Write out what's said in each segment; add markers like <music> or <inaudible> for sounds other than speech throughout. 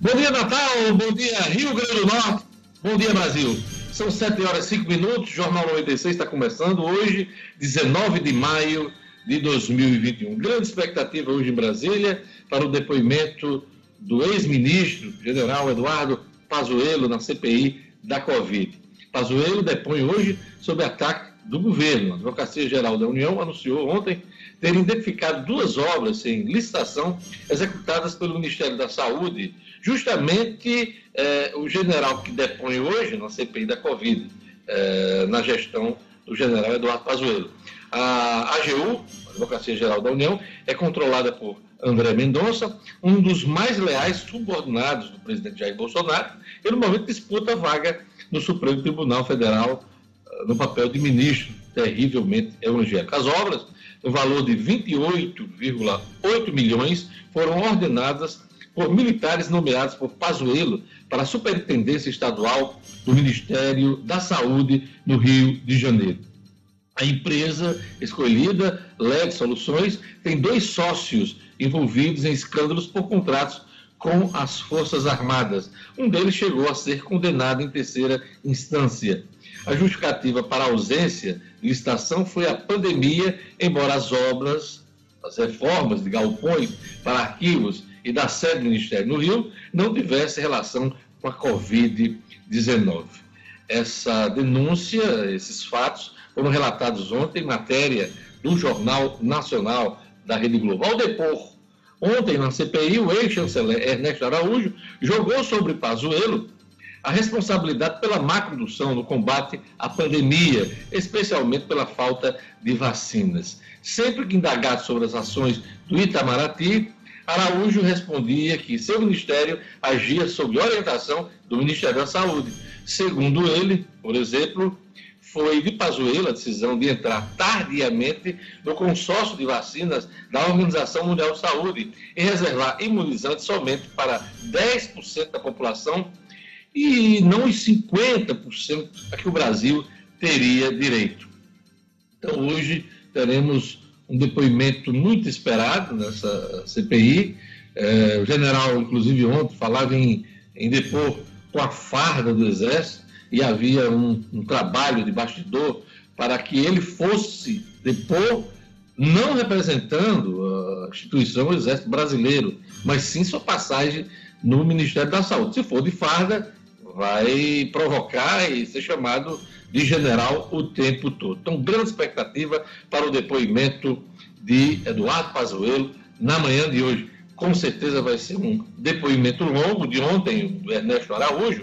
Bom dia, Natal. Bom dia, Rio Grande do Norte. Bom dia, Brasil. São 7 horas e 5 minutos. Jornal 96 está começando hoje, 19 de maio de 2021. Grande expectativa hoje em Brasília para o depoimento do ex-ministro, general Eduardo Pazuello, na CPI da Covid. Pazuello depõe hoje sobre ataque do governo. A Advocacia Geral da União anunciou ontem ter identificado duas obras em licitação executadas pelo Ministério da Saúde, justamente eh, o general que depõe hoje na CPI da Covid, eh, na gestão do general Eduardo Pazuello. A AGU, a Advocacia Geral da União, é controlada por André Mendonça, um dos mais leais subordinados do presidente Jair Bolsonaro, e no momento disputa a vaga no Supremo Tribunal Federal eh, no papel de ministro, terrivelmente evangélico. As obras, no valor de 28,8 milhões, foram ordenadas por militares nomeados por Pazuello para a Superintendência Estadual do Ministério da Saúde no Rio de Janeiro. A empresa escolhida, LED Soluções, tem dois sócios envolvidos em escândalos por contratos com as Forças Armadas. Um deles chegou a ser condenado em terceira instância. A justificativa para a ausência de licitação foi a pandemia, embora as obras, as reformas de galpões para arquivos e da sede do Ministério no Rio não tivessem relação com a Covid-19. Essa denúncia, esses fatos, foram relatados ontem em matéria do Jornal Nacional da Rede Globo. Ao depor ontem na CPI, o ex-chanceler Ernesto Araújo jogou sobre Pazuello a responsabilidade pela má condução no combate à pandemia, especialmente pela falta de vacinas. Sempre que indagado sobre as ações do Itamaraty, Araújo respondia que seu ministério agia sob orientação do Ministério da Saúde. Segundo ele, por exemplo, foi de Pazuello a decisão de entrar tardiamente no consórcio de vacinas da Organização Mundial de Saúde e reservar imunizantes somente para 10% da população e não os 50% a que o Brasil teria direito. Então, hoje teremos um depoimento muito esperado nessa CPI. É, o general, inclusive, ontem falava em, em depor com a farda do Exército e havia um, um trabalho de bastidor para que ele fosse depor não representando a instituição o Exército Brasileiro, mas sim sua passagem no Ministério da Saúde. Se for de farda, vai provocar e ser chamado de general o tempo todo. Então, grande expectativa para o depoimento de Eduardo Pazuello na manhã de hoje. Com certeza vai ser um depoimento longo de ontem, do Ernesto Araújo,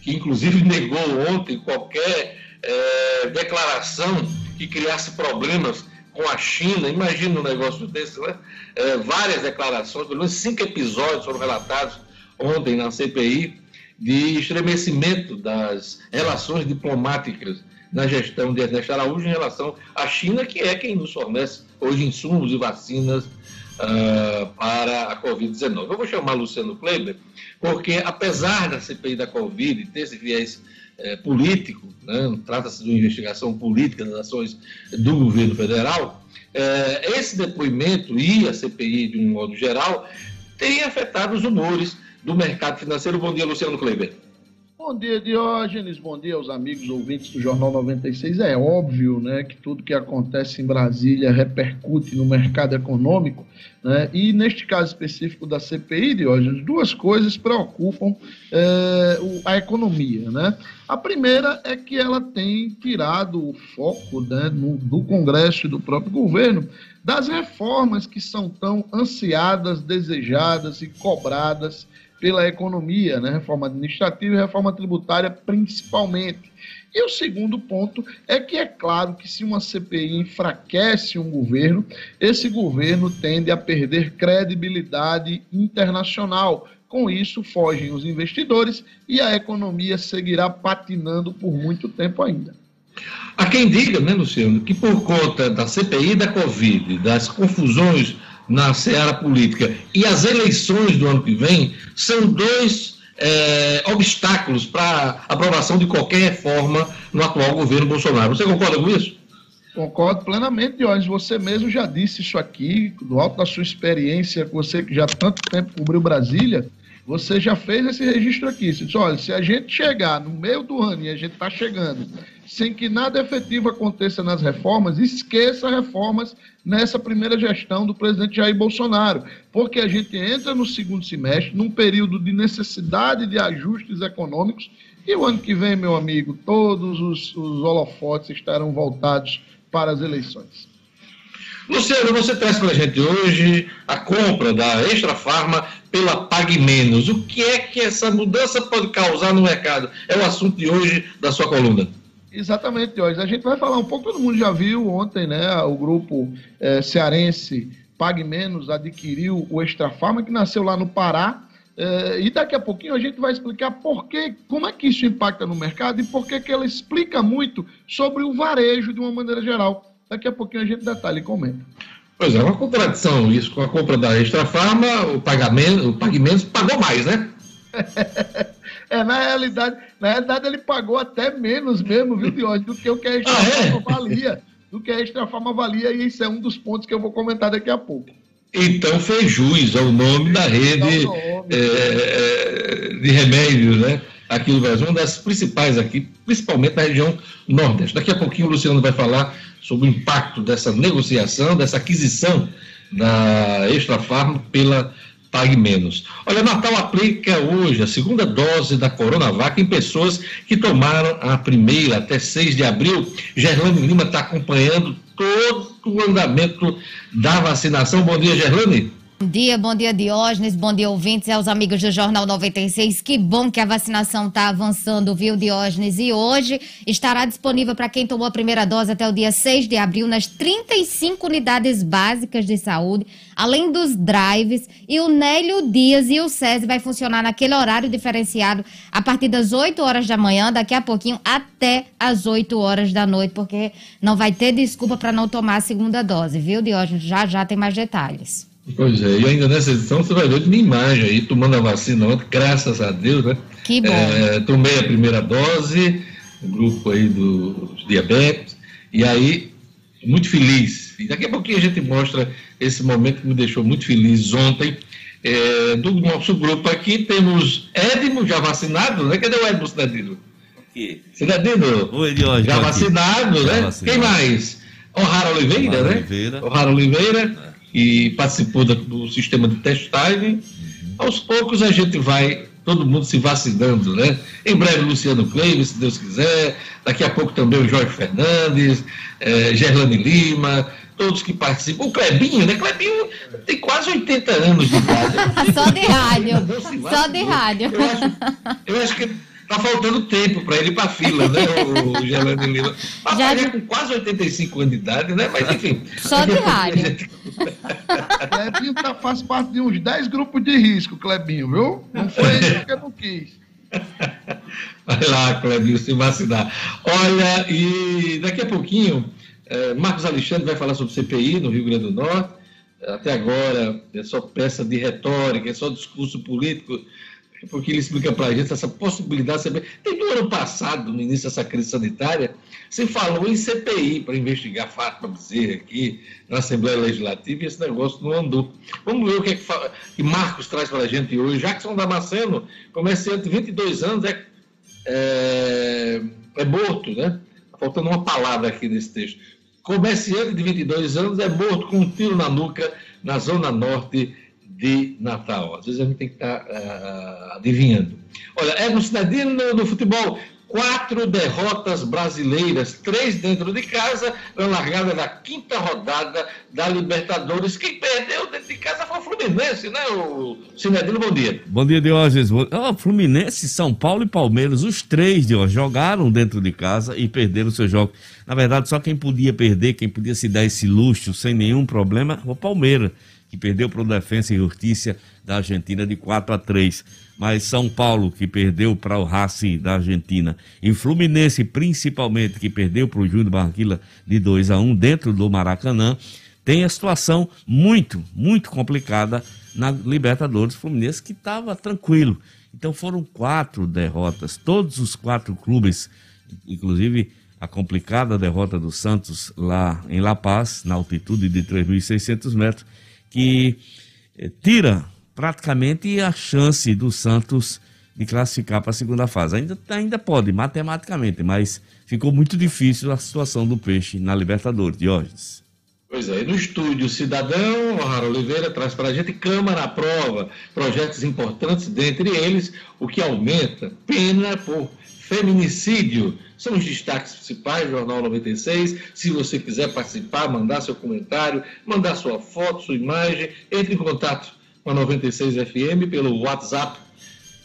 que inclusive negou ontem qualquer é, declaração que criasse problemas com a China. Imagina um negócio desse, né? É, várias declarações, pelo menos cinco episódios foram relatados ontem na CPI de estremecimento das relações diplomáticas na gestão de Ernesto Araújo em relação à China, que é quem nos fornece hoje insumos e vacinas uh, para a Covid-19. Eu vou chamar Luciano Kleber, porque apesar da CPI da Covid ter esse viés eh, político, né, trata-se de uma investigação política das ações do governo federal, eh, esse depoimento e a CPI, de um modo geral, tem afetado os humores do mercado financeiro. Bom dia, Luciano Kleber. Bom dia, Diógenes. Bom dia aos amigos ouvintes do Jornal 96. É óbvio né, que tudo que acontece em Brasília repercute no mercado econômico. Né? E neste caso específico da CPI, Diógenes, duas coisas preocupam é, a economia. Né? A primeira é que ela tem tirado o foco né, no, do Congresso e do próprio governo das reformas que são tão ansiadas, desejadas e cobradas pela economia, né? reforma administrativa e reforma tributária principalmente. E o segundo ponto é que é claro que se uma CPI enfraquece um governo, esse governo tende a perder credibilidade internacional. Com isso, fogem os investidores e a economia seguirá patinando por muito tempo ainda. Há quem diga, né, Luciano, que por conta da CPI da Covid, das confusões na seara política e as eleições do ano que vem são dois é, obstáculos para aprovação de qualquer reforma no atual governo Bolsonaro. Você concorda com isso? Concordo plenamente, Diógenes. Você mesmo já disse isso aqui, do alto da sua experiência, você que já há tanto tempo cobriu Brasília, você já fez esse registro aqui. Você disse, olha, se a gente chegar no meio do ano e a gente está chegando sem que nada efetivo aconteça nas reformas, esqueça reformas nessa primeira gestão do presidente Jair Bolsonaro, porque a gente entra no segundo semestre, num período de necessidade de ajustes econômicos, e o ano que vem, meu amigo, todos os, os holofotes estarão voltados para as eleições. Luciano, você traz para a gente hoje a compra da Extra Farma pela Pague Menos. O que é que essa mudança pode causar no mercado? É o assunto de hoje da sua coluna. Exatamente, hoje. A gente vai falar um pouco, todo mundo já viu ontem, né? O grupo é, cearense Pague Menos adquiriu o Extra Farma, que nasceu lá no Pará. É, e daqui a pouquinho a gente vai explicar por que, como é que isso impacta no mercado e por que, que ela explica muito sobre o varejo de uma maneira geral. Daqui a pouquinho a gente detalha e comenta. Pois é, uma contradição isso com a compra da Extra Farma, o pagamento, o pagamento pagou mais, né? <laughs> é, na realidade, na realidade ele pagou até menos mesmo, viu, Diógenes, do que o que a Extra ah, é? Valia. Do que a Extra valia, e isso é um dos pontos que eu vou comentar daqui a pouco. Então fez jus ao nome da rede nome. É, de remédios, né? Aqui no Brasil, uma das principais aqui, principalmente na região Nordeste. Daqui a pouquinho o Luciano vai falar sobre o impacto dessa negociação, dessa aquisição da Extra Farm pela Pague Menos. Olha, Natal aplica hoje a segunda dose da Coronavac em pessoas que tomaram a primeira até 6 de abril. Gerlane Lima está acompanhando todo o andamento da vacinação. Bom dia, Gerlane. Bom dia, bom dia Diógenes, bom dia ouvintes e aos amigos do Jornal 96. Que bom que a vacinação está avançando, viu Diógenes? E hoje estará disponível para quem tomou a primeira dose até o dia 6 de abril nas 35 unidades básicas de saúde, além dos drives. E o Nélio Dias e o SESI vai funcionar naquele horário diferenciado a partir das 8 horas da manhã, daqui a pouquinho até as 8 horas da noite, porque não vai ter desculpa para não tomar a segunda dose, viu Diógenes? Já já tem mais detalhes. Pois é, e ainda nessa edição você vai ver de minha imagem aí, tomando a vacina ontem, graças a Deus, né? Que bom. É, tomei a primeira dose, o grupo aí dos diabetes, e aí, muito feliz. E daqui a pouquinho a gente mostra esse momento que me deixou muito feliz ontem. É, do nosso grupo aqui temos Edmo, já vacinado, né? Cadê o Edmo Cidadino? Aqui. Cidadino? Oi. Já vacinado, né? Vacinado. Quem mais? O'Hara Oliveira, O'Hara né? Oliveira. O'Hara Oliveira. E participou do, do sistema de testagem. Aos poucos a gente vai, todo mundo se vacinando, né? Em breve, Luciano Kleber, se Deus quiser. Daqui a pouco também o Jorge Fernandes, é, Gerlane Lima, todos que participam. O Clebinho, né? Clebinho tem quase 80 anos de idade. <laughs> Só de rádio. Só de rádio. Eu acho, eu acho que Tá faltando tempo para ele ir para fila, né, o, Gelane Lima? Papai já... com quase 85 anos de idade, né? Mas enfim. Só de rádio. Gente... Clebinho tá, faz parte de uns 10 grupos de risco, Clebinho, viu? Não foi ele porque não quis. Vai lá, Clebinho, se vacinar. Olha, e daqui a pouquinho, eh, Marcos Alexandre vai falar sobre CPI no Rio Grande do Norte. Até agora é só peça de retórica, é só discurso político porque ele explica para a gente essa possibilidade. Tem do ano passado, no início dessa crise sanitária, se falou em CPI para investigar Fátima Bezerra aqui na Assembleia Legislativa e esse negócio não andou. Vamos ver o que, é que, que Marcos traz para a gente hoje. Jackson Damasceno, comerciante de 22 anos, é, é, é morto, né? Faltando uma palavra aqui nesse texto. Comerciante de 22 anos é morto com um tiro na nuca na zona norte de Natal. Às vezes a gente tem que estar uh, adivinhando. Olha, é no Cidadino no, no, futebol. Quatro derrotas brasileiras, três dentro de casa, na largada da quinta rodada da Libertadores. Quem perdeu dentro de casa foi o Fluminense, né, o Cinedino? Bom dia. Bom dia, Diógenes. Oh, Fluminense, São Paulo e Palmeiras, os três, Diógenes, jogaram dentro de casa e perderam o seu jogo. Na verdade, só quem podia perder, quem podia se dar esse luxo sem nenhum problema, o Palmeiras que perdeu para o Defensa e Justiça da Argentina de 4 a 3. Mas São Paulo, que perdeu para o Racing da Argentina, e Fluminense, principalmente, que perdeu para o Júnior Barranquilla de 2 a 1 dentro do Maracanã, tem a situação muito, muito complicada na Libertadores Fluminense, que estava tranquilo. Então foram quatro derrotas, todos os quatro clubes, inclusive a complicada derrota do Santos lá em La Paz, na altitude de 3.600 metros, que eh, tira praticamente a chance do Santos de classificar para a segunda fase. Ainda, ainda pode, matematicamente, mas ficou muito difícil a situação do Peixe na Libertadores, Diógenes. Pois é, no estúdio Cidadão, Rara Oliveira traz para a gente Câmara à prova, projetos importantes, dentre eles o que aumenta pena por feminicídio. São os destaques principais do Jornal 96. Se você quiser participar, mandar seu comentário, mandar sua foto, sua imagem, entre em contato com a 96 FM pelo WhatsApp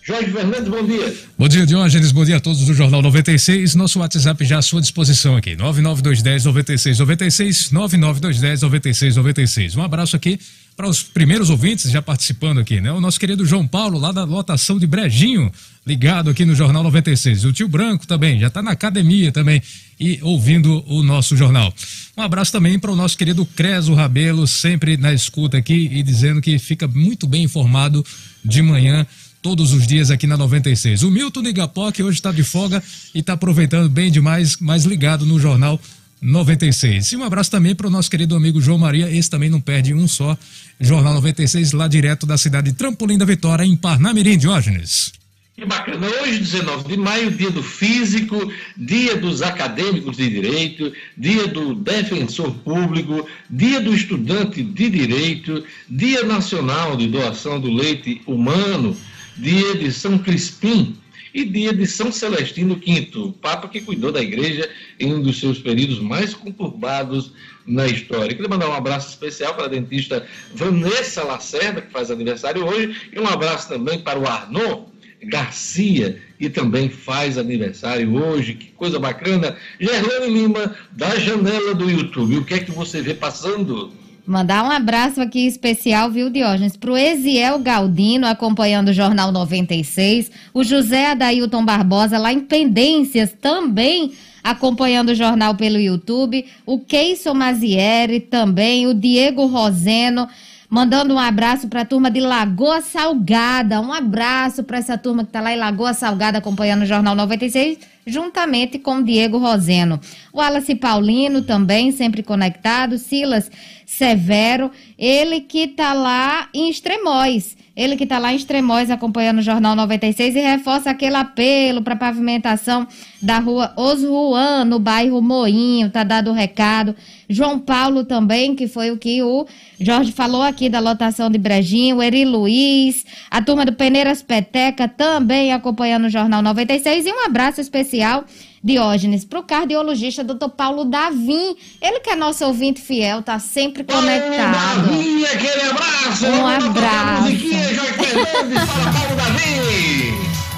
Jorge Fernandes, bom dia. Bom dia, Diógenes. Bom dia a todos do Jornal 96. Nosso WhatsApp já à sua disposição aqui. 99210 9696 99210 9696. Um abraço aqui para os primeiros ouvintes já participando aqui, né? O nosso querido João Paulo, lá da lotação de Brejinho, ligado aqui no Jornal 96. O tio Branco também, já está na academia também e ouvindo o nosso jornal. Um abraço também para o nosso querido Creso Rabelo, sempre na escuta aqui e dizendo que fica muito bem informado de manhã todos os dias aqui na 96. O Milton Igapó, que hoje está de folga e está aproveitando bem demais, mais ligado no Jornal 96. E um abraço também para o nosso querido amigo João Maria, esse também não perde um só, Jornal 96, lá direto da cidade de Trampolim da Vitória, em Parnamirim, Diógenes. Que bacana. Hoje, 19 de maio, dia do físico, dia dos acadêmicos de direito, dia do defensor público, dia do estudante de direito, dia nacional de doação do leite humano, dia de São Crispim e dia de São Celestino V, Papa que cuidou da igreja em um dos seus períodos mais conturbados na história. Queria mandar um abraço especial para a dentista Vanessa Lacerda, que faz aniversário hoje, e um abraço também para o Arnaud Garcia, que também faz aniversário hoje. Que coisa bacana. Gerlane Lima, da janela do YouTube, o que é que você vê passando? Mandar um abraço aqui especial, viu, Diógenes, para o Eziel Galdino, acompanhando o Jornal 96, o José Adailton Barbosa, lá em Pendências, também acompanhando o jornal pelo YouTube, o Keyson Mazieri também, o Diego Roseno, mandando um abraço para a turma de Lagoa Salgada, um abraço para essa turma que está lá em Lagoa Salgada acompanhando o Jornal 96, juntamente com Diego Roseno. O Wallace Paulino também, sempre conectado, Silas Severo, ele que está lá em Extremóis. Ele que está lá em Extremóis acompanhando o Jornal 96 e reforça aquele apelo para pavimentação da rua Osruan, no bairro Moinho, tá dado o recado. João Paulo também, que foi o que o Jorge falou aqui da lotação de Brejinho, Eri Luiz, a turma do Peneiras Peteca também acompanhando o Jornal 96 e um abraço especial Diógenes, para o cardiologista Dr. Paulo Davim. Ele que é nosso ouvinte fiel, tá sempre conectado. Davim, aquele abraço! Um abraço.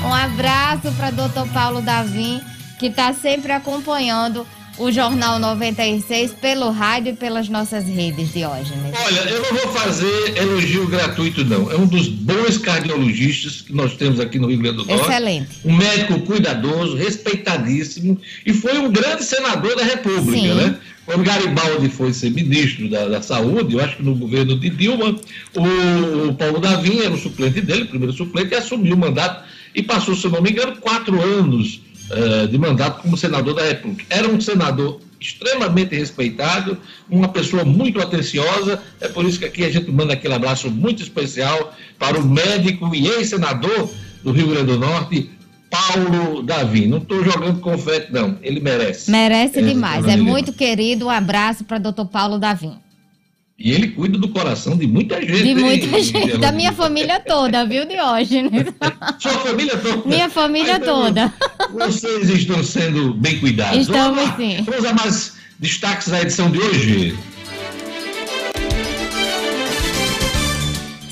Um abraço para Dr. Paulo Davim, que está sempre acompanhando o Jornal 96 pelo rádio e pelas nossas redes, Diógenes. Olha, eu não vou fazer elogio gratuito, não. É um dos bons cardiologistas que nós temos aqui no Rio Grande do Norte. Excelente. Um médico cuidadoso, respeitadíssimo e foi um grande senador da República, Sim. né? Quando Garibaldi foi ser ministro da, da, Saúde, eu acho que no governo de Dilma, o, o Paulo Davim era o suplente dele, o primeiro suplente, e assumiu o mandato e passou, se eu não me engano, quatro anos uh, de mandato como senador da República. Era um senador extremamente respeitado, uma pessoa muito atenciosa, é por isso que aqui a gente manda aquele abraço muito especial para o médico e ex-senador do Rio Grande do Norte, Paulo Davi. Não estou jogando confete, não. Ele merece. Merece é, demais. É muito querido. Um abraço para doutor Paulo Davi. E ele cuida do coração de muita gente. De muita gente, da minha família toda, viu, Diógenes? <laughs> Sua família toda? Minha família então, toda. Vocês estão sendo bem cuidados. Estamos Vamos sim. Vamos a mais destaques da edição de hoje.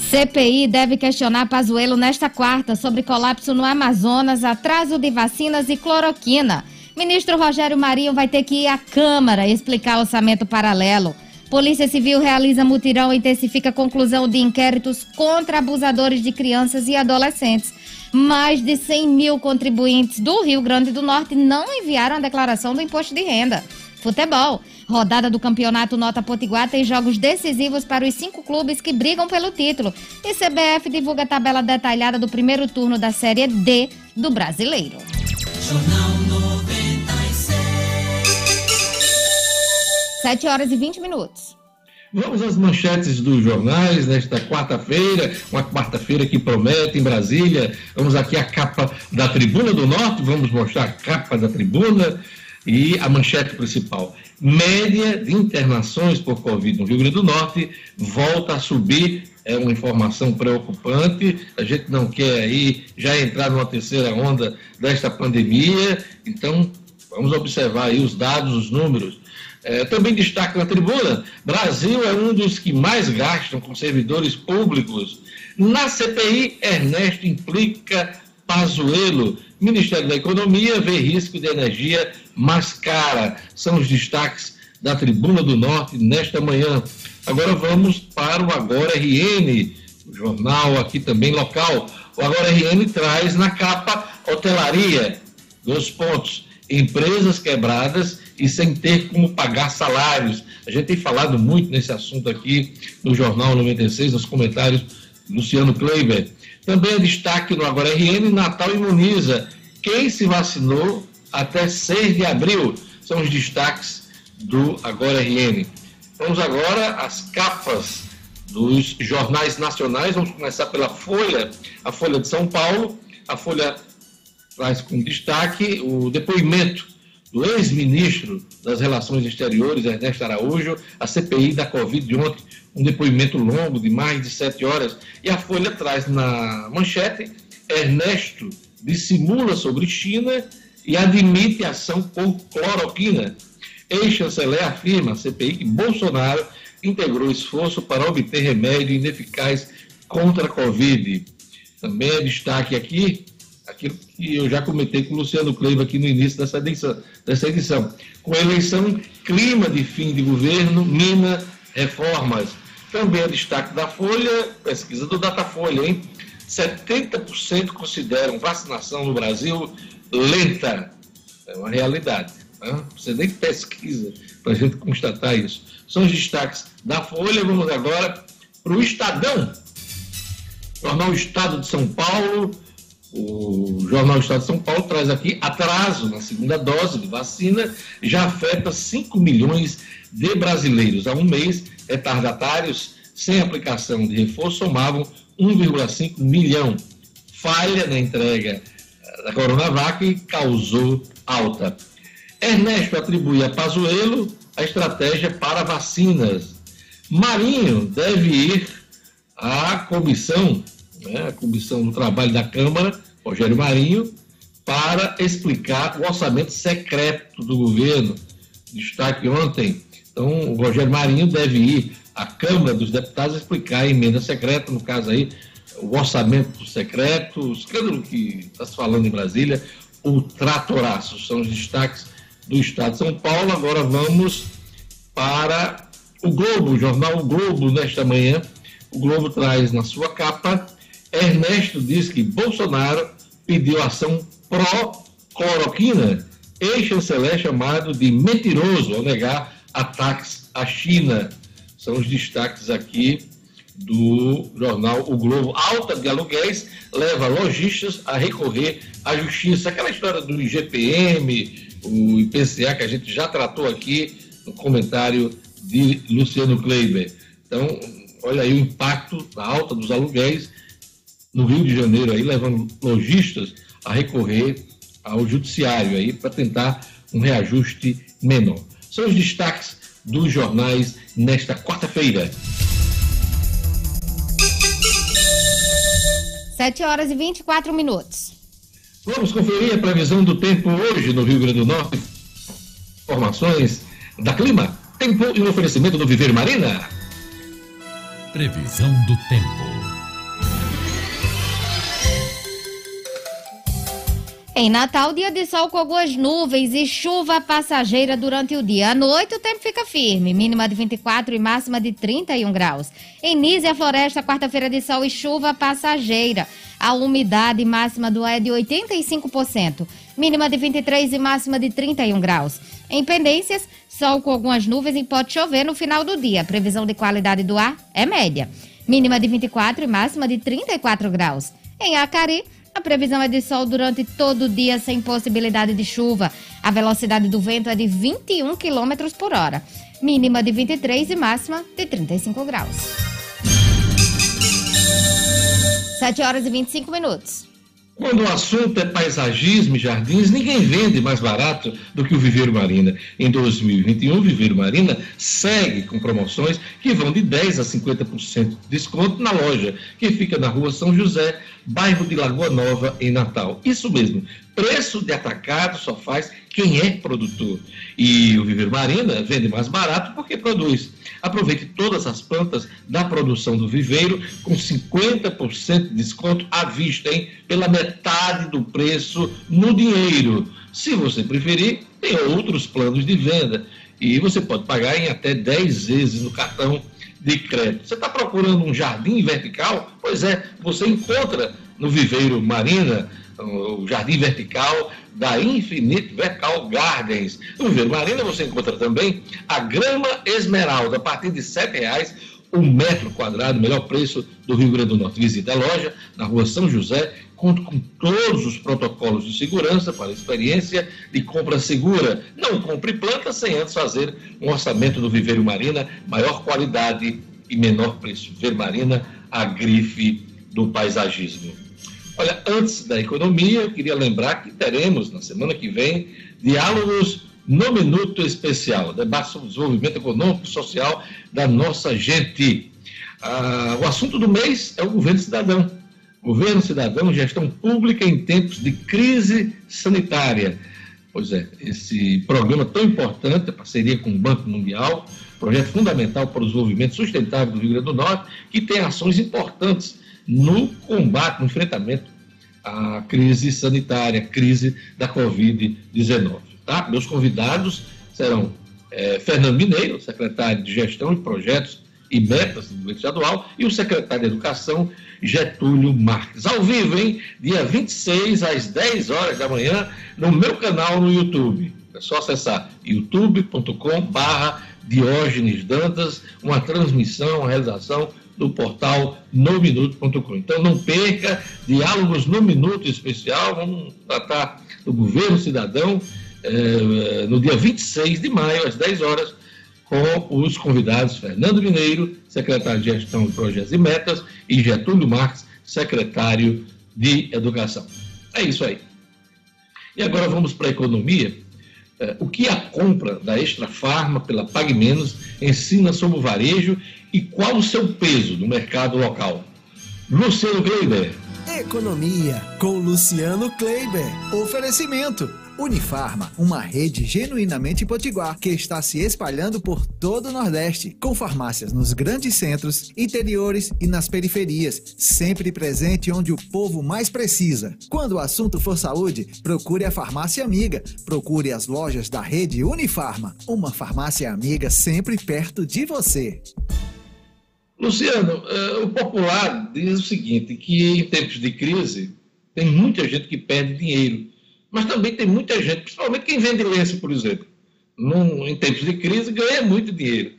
CPI deve questionar Pazuello nesta quarta sobre colapso no Amazonas, atraso de vacinas e cloroquina. Ministro Rogério Marinho vai ter que ir à Câmara explicar orçamento paralelo. Polícia Civil realiza mutirão e intensifica conclusão de inquéritos contra abusadores de crianças e adolescentes. Mais de 100 mil contribuintes do Rio Grande do Norte não enviaram a declaração do imposto de renda. Futebol. Rodada do campeonato Nota Potiguar tem jogos decisivos para os cinco clubes que brigam pelo título. E CBF divulga a tabela detalhada do primeiro turno da Série D do Brasileiro. Jornal 7 horas e 20 minutos. Vamos às manchetes dos jornais nesta quarta-feira, uma quarta-feira que promete em Brasília. Vamos aqui a capa da Tribuna do Norte, vamos mostrar a capa da Tribuna e a manchete principal. Média de internações por Covid no Rio Grande do Norte volta a subir. É uma informação preocupante. A gente não quer aí já entrar numa terceira onda desta pandemia. Então, vamos observar aí os dados, os números. É, também destaca na tribuna: Brasil é um dos que mais gastam com servidores públicos. Na CPI, Ernesto implica Pazuello. Ministério da Economia vê risco de energia mais cara. São os destaques da Tribuna do Norte nesta manhã. Agora vamos para o Agora RN, o jornal aqui também local. O Agora RN traz na capa hotelaria, dois pontos, empresas quebradas e sem ter como pagar salários. A gente tem falado muito nesse assunto aqui no Jornal 96, nos comentários, Luciano Kleiber. Também é destaque no Agora RN, Natal imuniza. Quem se vacinou até 6 de abril são os destaques do Agora RN. Vamos agora às capas dos jornais nacionais. Vamos começar pela Folha, a Folha de São Paulo. A Folha traz com destaque o depoimento do ex-ministro das Relações Exteriores, Ernesto Araújo, a CPI da Covid de ontem, um depoimento longo de mais de sete horas. E a Folha traz na manchete: Ernesto dissimula sobre China e admite ação com cloroquina. Ex-chanceler afirma à CPI que Bolsonaro integrou esforço para obter remédio ineficaz contra a Covid. Também é destaque aqui aquilo que eu já comentei com o Luciano Kleiva aqui no início dessa edição, dessa edição. Com a eleição, clima de fim de governo, mina reformas. Também é destaque da Folha, pesquisa do Datafolha, hein? 70% consideram vacinação no Brasil lenta. É uma realidade. Né? Você nem pesquisa para a gente constatar isso. São os destaques da Folha. Vamos agora para o Estadão. Jornal Estado de São Paulo o Jornal Estado de São Paulo traz aqui atraso na segunda dose de vacina, já afeta 5 milhões de brasileiros. Há um mês, retardatários sem aplicação de reforço somavam 1,5 milhão. Falha na entrega da Coronavac causou alta. Ernesto atribui a Pazuello a estratégia para vacinas. Marinho deve ir à comissão né, a Comissão do Trabalho da Câmara, Rogério Marinho, para explicar o orçamento secreto do governo. Destaque ontem. Então, o Rogério Marinho deve ir à Câmara dos Deputados explicar a emenda secreta, no caso aí, o orçamento secreto, o escândalo que está se falando em Brasília, o tratoraço. São os destaques do Estado de São Paulo. Agora vamos para o Globo, o jornal o Globo, nesta manhã. O Globo traz na sua capa Ernesto diz que Bolsonaro pediu ação pró-cloroquina. Ex-chanceler chamado de mentiroso ao negar ataques à China. São os destaques aqui do jornal O Globo. Alta de aluguéis leva lojistas a recorrer à justiça. Aquela história do IGPM, o IPCA, que a gente já tratou aqui no comentário de Luciano Kleiber. Então, olha aí o impacto da alta dos aluguéis no Rio de Janeiro, aí, levando lojistas a recorrer ao judiciário aí para tentar um reajuste menor. São os destaques dos jornais nesta quarta-feira. 7 horas e 24 minutos. Vamos conferir a previsão do tempo hoje no Rio Grande do Norte. Informações da Clima, tempo e um oferecimento do Viver Marina. Previsão do tempo. Em Natal, dia de sol com algumas nuvens e chuva passageira durante o dia. À noite, o tempo fica firme, mínima de 24 e máxima de 31 graus. Em Nízia Floresta, quarta-feira de sol e chuva passageira. A umidade máxima do ar é de 85%, mínima de 23 e máxima de 31 graus. Em Pendências, sol com algumas nuvens e pode chover no final do dia. Previsão de qualidade do ar é média, mínima de 24 e máxima de 34 graus. Em Acari, A previsão é de sol durante todo o dia, sem possibilidade de chuva. A velocidade do vento é de 21 km por hora. Mínima de 23 e máxima de 35 graus. 7 horas e 25 minutos. Quando o assunto é paisagismo e jardins, ninguém vende mais barato do que o Viveiro Marina. Em 2021, o Viveiro Marina segue com promoções que vão de 10% a 50% de desconto na loja, que fica na rua São José, bairro de Lagoa Nova, em Natal. Isso mesmo, preço de atacado só faz quem é produtor. E o Viveiro Marina vende mais barato porque produz. Aproveite todas as plantas da produção do viveiro com 50% de desconto à vista, hein? Pela metade do preço no dinheiro. Se você preferir, tem outros planos de venda. E você pode pagar em até 10 vezes no cartão de crédito. Você está procurando um jardim vertical? Pois é, você encontra no Viveiro Marina o jardim vertical da Infinite Vertical Gardens. No Viveiro Marina você encontra também a grama esmeralda, a partir de R$ reais um metro quadrado, melhor preço do Rio Grande do Norte. Visite a loja na rua São José, conto com todos os protocolos de segurança para experiência de compra segura. Não compre planta sem antes fazer um orçamento do Viveiro Marina, maior qualidade e menor preço. Viveiro Marina, a grife do paisagismo. Olha, antes da economia, eu queria lembrar que teremos na semana que vem diálogos no Minuto Especial, debate sobre o desenvolvimento econômico e social da nossa gente. Ah, o assunto do mês é o governo cidadão. Governo cidadão, gestão pública em tempos de crise sanitária. Pois é, esse programa tão importante, a parceria com o Banco Mundial, projeto fundamental para o desenvolvimento sustentável do Rio Grande do Norte, que tem ações importantes no combate, no enfrentamento à crise sanitária, crise da Covid-19. Tá? Meus convidados serão é, Fernando Mineiro, secretário de Gestão de Projetos e Metas do governo estadual, e o secretário de Educação, Getúlio Marques. Ao vivo, hein? Dia 26, às 10 horas da manhã, no meu canal no YouTube. É só acessar youtube.com/barra Diógenes Dantas, uma transmissão, uma realização do portal nominuto.com. Então não perca, diálogos no Minuto especial, vamos tratar do governo cidadão eh, no dia 26 de maio, às 10 horas, com os convidados Fernando Mineiro, secretário de Gestão de Projetos e Metas, e Getúlio Marques, secretário de Educação. É isso aí. E agora vamos para a economia. Eh, o que a compra da Extra Farma pela Pag Menos ensina sobre o varejo e qual o seu peso no mercado local? Luciano Kleiber. Economia com Luciano Kleiber. Oferecimento. Unifarma, uma rede genuinamente potiguar que está se espalhando por todo o Nordeste, com farmácias nos grandes centros, interiores e nas periferias, sempre presente onde o povo mais precisa. Quando o assunto for saúde, procure a farmácia amiga, procure as lojas da rede Unifarma, uma farmácia amiga sempre perto de você. Luciano, uh, o popular diz o seguinte, que em tempos de crise tem muita gente que perde dinheiro, mas também tem muita gente, principalmente quem vende lenço, por exemplo, num, em tempos de crise ganha muito dinheiro.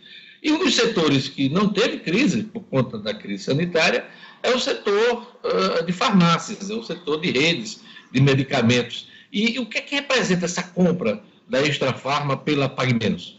E um dos setores que não teve crise por conta da crise sanitária é o setor uh, de farmácias, é o setor de redes de medicamentos. E, e o que é que representa essa compra da Extra Farma pela Pag Menos?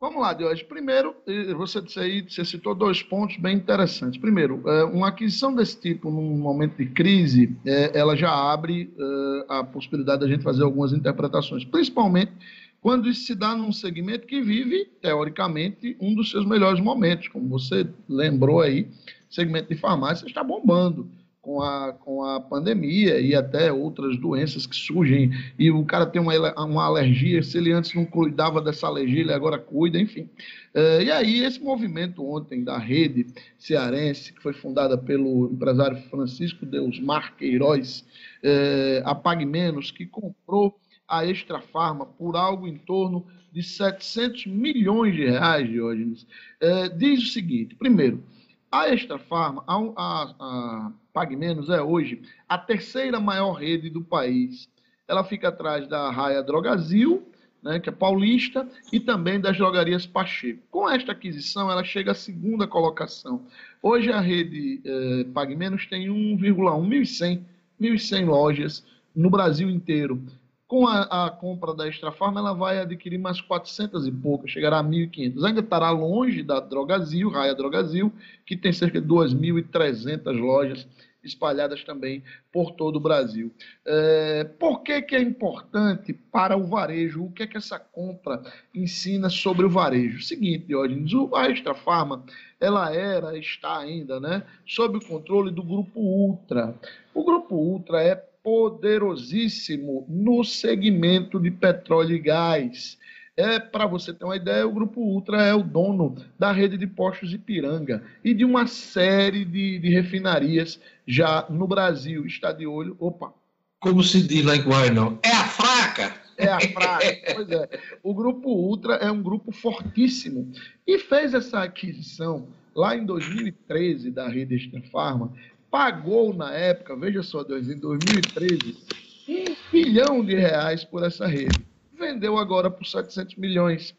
Vamos lá, Diógenes. Primeiro, você disse aí, você citou dois pontos bem interessantes. Primeiro, é, uma aquisição desse tipo num momento de crise, é, ela já abre é, a possibilidade da gente fazer algumas interpretações, principalmente quando isso se dá num segmento que vive, teoricamente, um dos seus melhores momentos. Como você lembrou aí, segmento de farmácia está bombando com a, com a pandemia e até outras doenças que surgem, e o cara tem uma, uma alergia, se ele antes não cuidava dessa alergia, ele agora cuida, enfim. Uh, e aí, esse movimento ontem da rede cearense, que foi fundada pelo empresário Francisco Deus Marqueiroz, uh, a Pague Menos, que comprou a Extra Farma por algo em torno de 700 milhões de reais, Diógenes, uh, diz o seguinte: primeiro, a Extra Farma, a, a, a Pague Menos é hoje a terceira maior rede do país. Ela fica atrás da Raia Drogazil, né, que é paulista, e também das drogarias Pacheco. Com esta aquisição, ela chega à segunda colocação. Hoje a rede eh, Pague Menos tem 1,1.100 1.100 lojas no Brasil inteiro. Com a, a, compra da Extra Farma, ela vai adquirir mais 400 e poucas, chegará a 1.500. Ainda estará longe da Drogazil, Raia Drogazil, que tem cerca de 2.300 lojas espalhadas também por todo o Brasil. É, por que, que é importante para o varejo? O que é que essa compra ensina sobre o varejo? Seguinte, Diógenes, a Extra Farma, ela era, está ainda, né, sob o controle do Grupo Ultra. O Grupo Ultra é poderosíssimo no segmento de petróleo e gás. É, para você ter uma ideia, o Grupo Ultra é o dono da rede de postos Ipiranga e de uma série de, de refinarias já no Brasil. Está de olho. Opa! Como se diz lá em Guarnão, é a fraca! É a fraca, pois é. O Grupo Ultra é um grupo fortíssimo e fez essa aquisição lá em 2013 da rede Extra Farma pagou na época, veja só, Deus, em 2013, um bilhão de reais por essa rede. Vendeu agora por 700 milhões.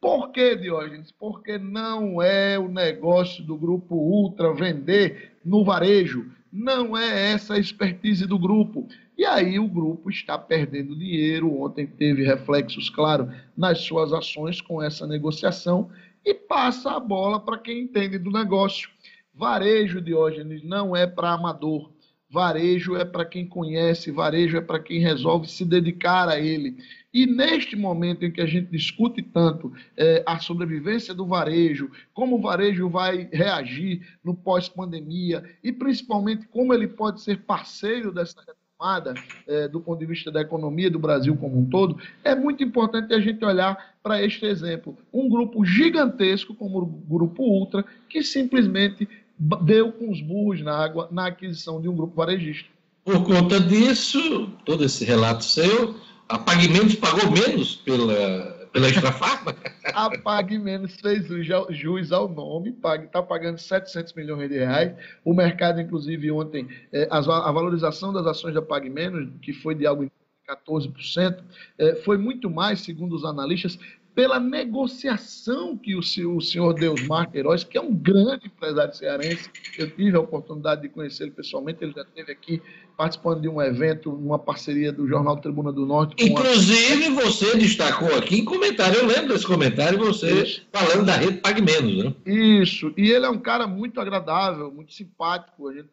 Por que, Diógenes? Porque não é o negócio do grupo Ultra vender no varejo. Não é essa a expertise do grupo. E aí o grupo está perdendo dinheiro. Ontem teve reflexos, claro, nas suas ações com essa negociação e passa a bola para quem entende do negócio. Varejo, Diógenes, não é para amador. Varejo é para quem conhece, varejo é para quem resolve se dedicar a ele. E neste momento em que a gente discute tanto é, a sobrevivência do varejo, como o varejo vai reagir no pós-pandemia e principalmente como ele pode ser parceiro dessa retomada é, do ponto de vista da economia do Brasil como um todo, é muito importante a gente olhar para este exemplo. Um grupo gigantesco como o Grupo Ultra, que simplesmente deu com os burros na água na aquisição de um grupo varejista. Por conta disso, todo esse relato seu, a Pague Menos pagou menos pela, pela Extra Farma? <laughs> a Pague Menos fez o juiz ao nome, está pagando 700 milhões de reais. O mercado, inclusive, ontem, é, a, a valorização das ações da Pague Menos, que foi de algo 14%, é, foi muito mais, segundo os analistas, pela negociação que o senhor, o senhor Deusmar Queiroz, que é um grande empresário cearense, eu tive a oportunidade de conhecê-lo pessoalmente, ele já esteve aqui participando de um evento, uma parceria do Jornal Tribuna do Norte. Inclusive, a... você destacou aqui em comentário, eu lembro desse comentário, você Isso. falando da rede Pague Menos, né? Isso, e ele é um cara muito agradável, muito simpático, a gente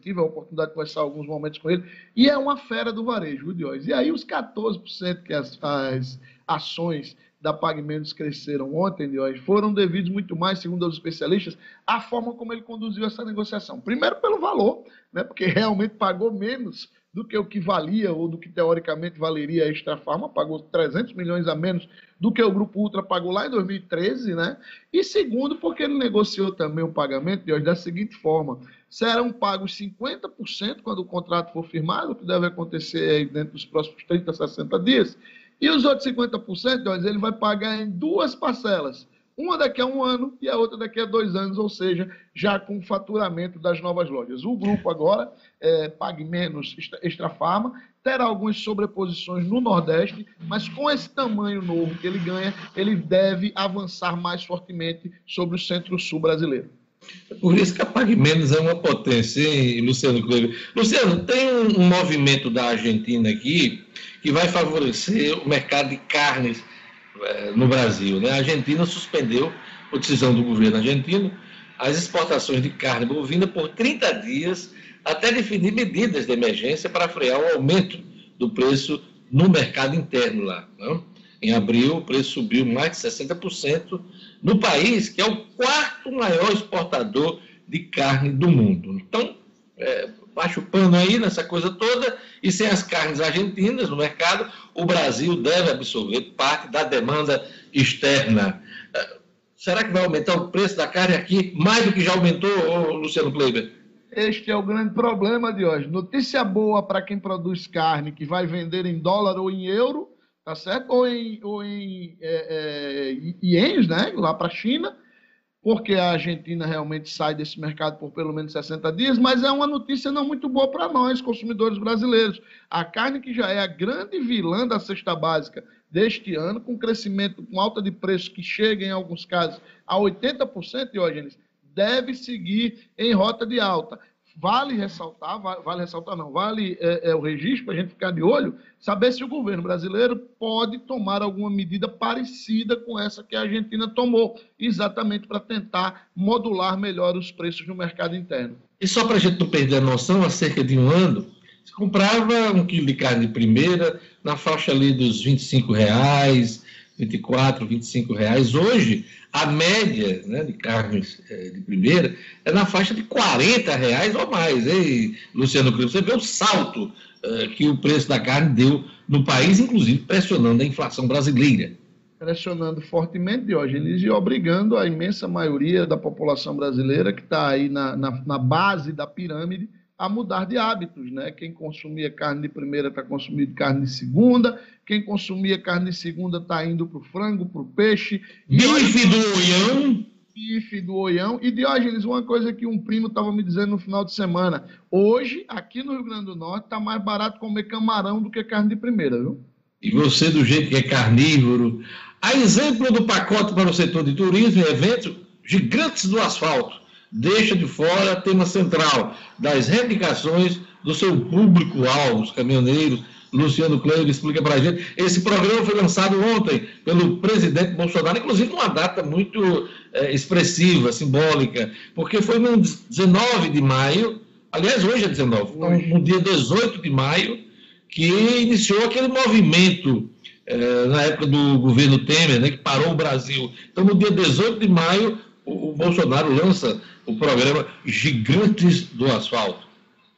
tive a oportunidade de conversar alguns momentos com ele, e é uma fera do varejo, o Dióis. E aí os 14% que as, as ações da PagMenos cresceram ontem, de hoje, foram devidos muito mais, segundo os especialistas, à forma como ele conduziu essa negociação. Primeiro pelo valor, né, porque <laughs> realmente pagou menos do que o que valia ou do que teoricamente valeria a Extra Farma, pagou 300 milhões a menos do que o Grupo Ultra pagou lá em 2013, né? E segundo, porque ele negociou também o pagamento de hoje da seguinte forma: serão pagos 50% quando o contrato for firmado, o que deve acontecer dentro dos próximos 30, 60 dias, e os outros 50%, ele vai pagar em duas parcelas. Uma daqui a um ano e a outra daqui a dois anos, ou seja, já com o faturamento das novas lojas. O grupo agora, é, pague menos extra farma, terá algumas sobreposições no Nordeste, mas com esse tamanho novo que ele ganha, ele deve avançar mais fortemente sobre o Centro-Sul brasileiro. Por isso que a Pague Menos é uma potência, hein, Luciano Kleber? Luciano, tem um movimento da Argentina aqui que vai favorecer o mercado de carnes eh, no Brasil. Né? A Argentina suspendeu, por decisão do governo argentino, as exportações de carne bovina por 30 dias, até definir medidas de emergência para frear o aumento do preço no mercado interno lá. Né? Em abril, o preço subiu mais de 60% no país, que é o quarto maior exportador de carne do mundo. Então, é, pano aí nessa coisa toda, e sem as carnes argentinas no mercado, o Brasil deve absorver parte da demanda externa. É, será que vai aumentar o preço da carne aqui mais do que já aumentou, Luciano Kleiber? Este é o grande problema de hoje. Notícia boa para quem produz carne, que vai vender em dólar ou em euro, tá certo? Ou em, ou em é, é, ienes, né? Lá para a China porque a Argentina realmente sai desse mercado por pelo menos 60 dias, mas é uma notícia não muito boa para nós, consumidores brasileiros. A carne que já é a grande vilã da cesta básica deste ano, com crescimento, com alta de preço que chega em alguns casos a 80%, Diógenes, deve seguir em rota de alta. Vale ressaltar, vale, vale ressaltar não, vale é, é, o registro para a gente ficar de olho, saber se o governo brasileiro pode tomar alguma medida parecida com essa que a Argentina tomou, exatamente para tentar modular melhor os preços no mercado interno. E só para a gente não perder a noção, há cerca de um ano, você comprava um quilo de carne de primeira na faixa ali dos 25 reais, 24, 25 reais. Hoje, a média né, de carnes é, de primeira é na faixa de 40 reais ou mais. Hein, Luciano Cruz? Você vê o salto é, que o preço da carne deu no país, inclusive pressionando a inflação brasileira. Pressionando fortemente, Diógenes, e obrigando a imensa maioria da população brasileira que está aí na, na, na base da pirâmide a mudar de hábitos, né? Quem consumia carne de primeira está consumindo carne de segunda, quem consumia carne de segunda está indo para o frango, para o peixe. Bife do oião. Bife do oião. E Diógenes, uma coisa que um primo estava me dizendo no final de semana. Hoje, aqui no Rio Grande do Norte, está mais barato comer camarão do que carne de primeira, viu? E você, do jeito que é carnívoro. A exemplo do pacote para o setor de turismo e eventos, gigantes do asfalto deixa de fora tema central das reivindicações do seu público-alvo, os caminhoneiros. Luciano Kleber explica para a gente. Esse programa foi lançado ontem pelo presidente Bolsonaro, inclusive uma data muito é, expressiva, simbólica, porque foi no 19 de maio, aliás, hoje é 19, então, no dia 18 de maio, que iniciou aquele movimento é, na época do governo Temer, né, que parou o Brasil. Então, no dia 18 de maio, o, Bolsonaro lança o programa Gigantes do Asfalto.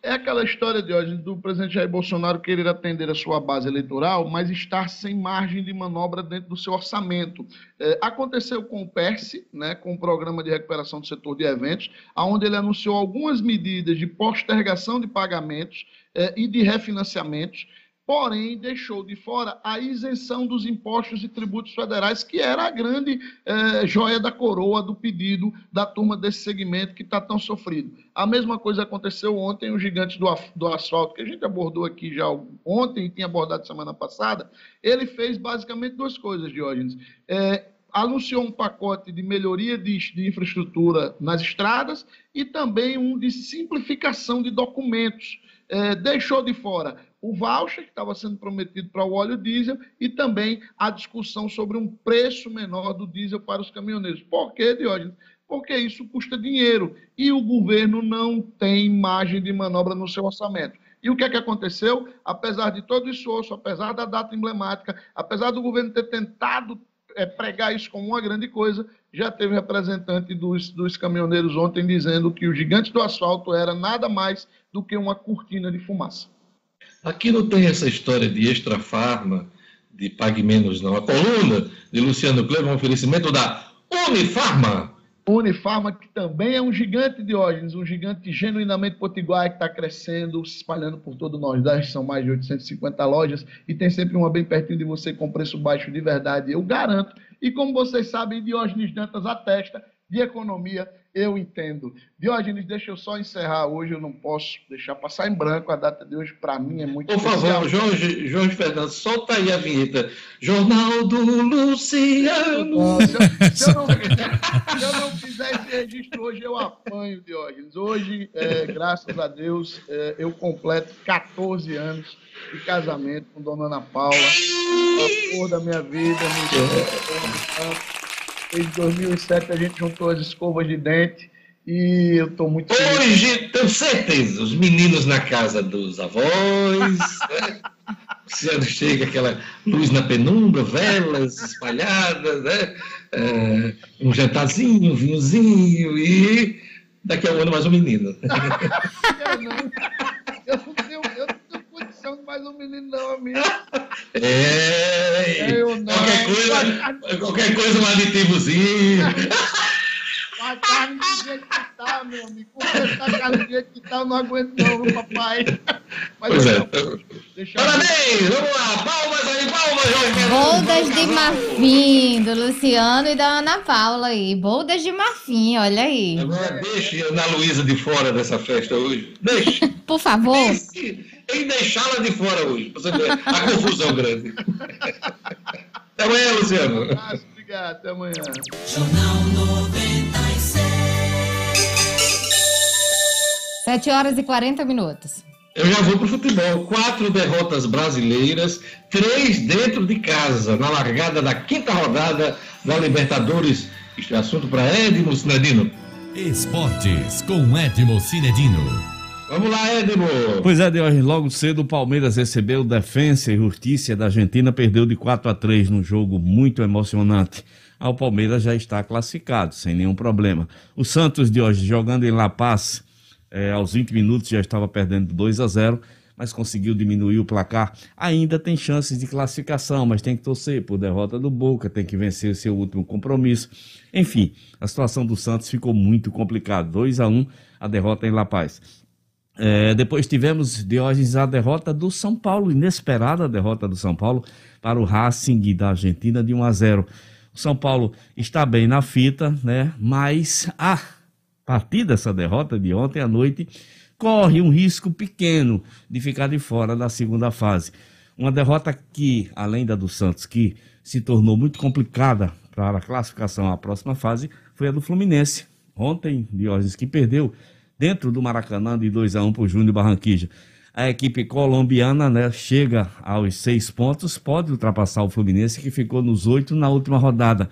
É aquela história de hoje do presidente Jair Bolsonaro querer atender a sua base eleitoral, mas estar sem margem de manobra dentro do seu orçamento. É, aconteceu com o PERSE, né, com o Programa de Recuperação do Setor de Eventos, onde ele anunciou algumas medidas de postergação de pagamentos é, e de refinanciamentos porém deixou de fora a isenção dos impostos e tributos federais, que era a grande eh, joia da coroa do pedido da turma desse segmento que está tão sofrido. A mesma coisa aconteceu ontem, o gigante do, do asfalto, que a gente abordou aqui já ontem e tinha abordado semana passada, ele fez basicamente duas coisas, Diógenes. É, anunciou um pacote de melhoria de, de, infraestrutura nas estradas e também um de simplificação de documentos. É, deixou de fora o voucher que estava sendo prometido para o óleo diesel e também a discussão sobre um preço menor do diesel para os caminhoneiros. Por quê, Diógenes? Porque isso custa dinheiro e o governo não tem margem de manobra no seu orçamento. E o que é que aconteceu? Apesar de todo o esforço, apesar da data emblemática, apesar do governo ter tentado é, pregar isso como uma grande coisa, já teve representante dos, dos caminhoneiros ontem dizendo que o gigante do asfalto era nada mais do que uma cortina de fumaça. Aqui não tem essa história de extra farma, de pague menos, não. A coluna de Luciano Kleber é um oferecimento da Unifarma. Unifarma, que também é um gigante de Diógenes, um gigante genuinamente potiguar que está crescendo, se espalhando por todo o Nordeste. São mais de 850 lojas e tem sempre uma bem pertinho de você com preço baixo de verdade, eu garanto. E como vocês sabem, Diógenes Dantas atesta de economia eu entendo. Diógenes, deixa eu só encerrar hoje, eu não posso deixar passar em branco a data de hoje, para mim é muito Por especial. favor, Jorge, Jorge Fernando, solta aí a vinheta. Jornal do Luciano. se, eu, se, eu não, se, eu, não, fizer esse registro hoje, eu apanho, Diógenes. Hoje, é, graças a Deus, é, eu completo 14 anos de casamento com Dona Ana Paula. A cor da minha vida, me Desde 2007 a gente juntou as escovas de dente e eu estou muito feliz. Hoje, tenho certeza, os meninos na casa dos avós, <laughs> né? Quando chega aquela luz na penumbra, velas espalhadas, né? É, um jantarzinho, um vinhozinho e daqui a um ano mais um menino. <laughs> <laughs> eu não tenho, eu não tenho condição de mais um menino não, amigo. É, eu não. Qualquer coisa, qualquer coisa um aditivozinho. A carne do jeito que tá, meu amigo. Com essa carne do jeito que tá, eu não aguento não, papai. Mas pois é. Deixa Parabéns! Vamos lá, palmas aí, palmas, Jorge. Boldas de marfim, do Luciano e da Ana Paula aí. Boldas de marfim, olha aí. Agora deixe a Ana Luísa de fora dessa festa hoje. Deixe. Por favor. Deixe em deixá-la de fora hoje, pra você ver a confusão grande. Até amanhã, Luciano. obrigado, até amanhã. Jornal 96. 7 horas e 40 minutos. Eu já vou para o futebol. Quatro derrotas brasileiras, três dentro de casa, na largada da quinta rodada da Libertadores. Isto é assunto para Edmo Cinedino. Esportes com Edmo Cinedino. Vamos lá, Edmo. Pois é, hoje, logo cedo o Palmeiras recebeu Defensa e Justiça da Argentina, perdeu de 4 a 3 num jogo muito emocionante. O Palmeiras já está classificado, sem nenhum problema. O Santos de hoje, jogando em La Paz, é, aos 20 minutos já estava perdendo 2 a 0 mas conseguiu diminuir o placar. Ainda tem chances de classificação, mas tem que torcer por derrota do Boca, tem que vencer seu último compromisso. Enfim, a situação do Santos ficou muito complicada. 2 a 1 a derrota em La Paz. É, depois tivemos, Diógenes, a derrota do São Paulo, inesperada derrota do São Paulo para o Racing da Argentina de 1 a 0. O São Paulo está bem na fita, né? Mas a partir dessa derrota de ontem à noite corre um risco pequeno de ficar de fora da segunda fase. Uma derrota que, além da do Santos, que se tornou muito complicada para a classificação à próxima fase, foi a do Fluminense. Ontem, Diógenes, que perdeu dentro do Maracanã de 2 a 1 para o Júnior Barranquija. A equipe colombiana né, chega aos seis pontos, pode ultrapassar o Fluminense, que ficou nos oito na última rodada.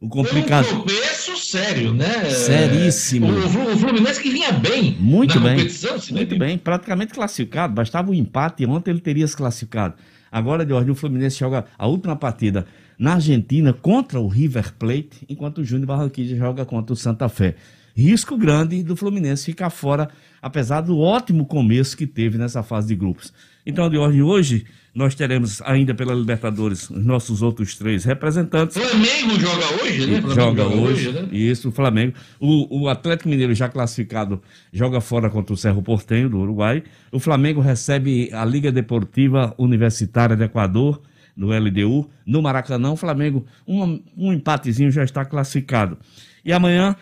O complicado. Foi um tropeço sério, né? Seríssimo. O, o Fluminense que vinha bem muito bem, Muito bem, praticamente classificado. Bastava o um empate, ontem ele teria se classificado. Agora, de ordem, o Fluminense joga a última partida na Argentina contra o River Plate, enquanto o Júnior Barranquilla joga contra o Santa Fé. Risco grande do Fluminense ficar fora, apesar do ótimo começo que teve nessa fase de grupos. Então, de ordem hoje, nós teremos ainda pela Libertadores os nossos outros três representantes. Flamengo joga hoje, né? Flamengo joga, joga hoje, hoje né? isso, o Flamengo. O, o Atlético Mineiro já classificado joga fora contra o Cerro Portenho, do Uruguai. O Flamengo recebe a Liga Deportiva Universitária do Equador, no LDU. No Maracanã, o Flamengo, um, um empatezinho já está classificado. E amanhã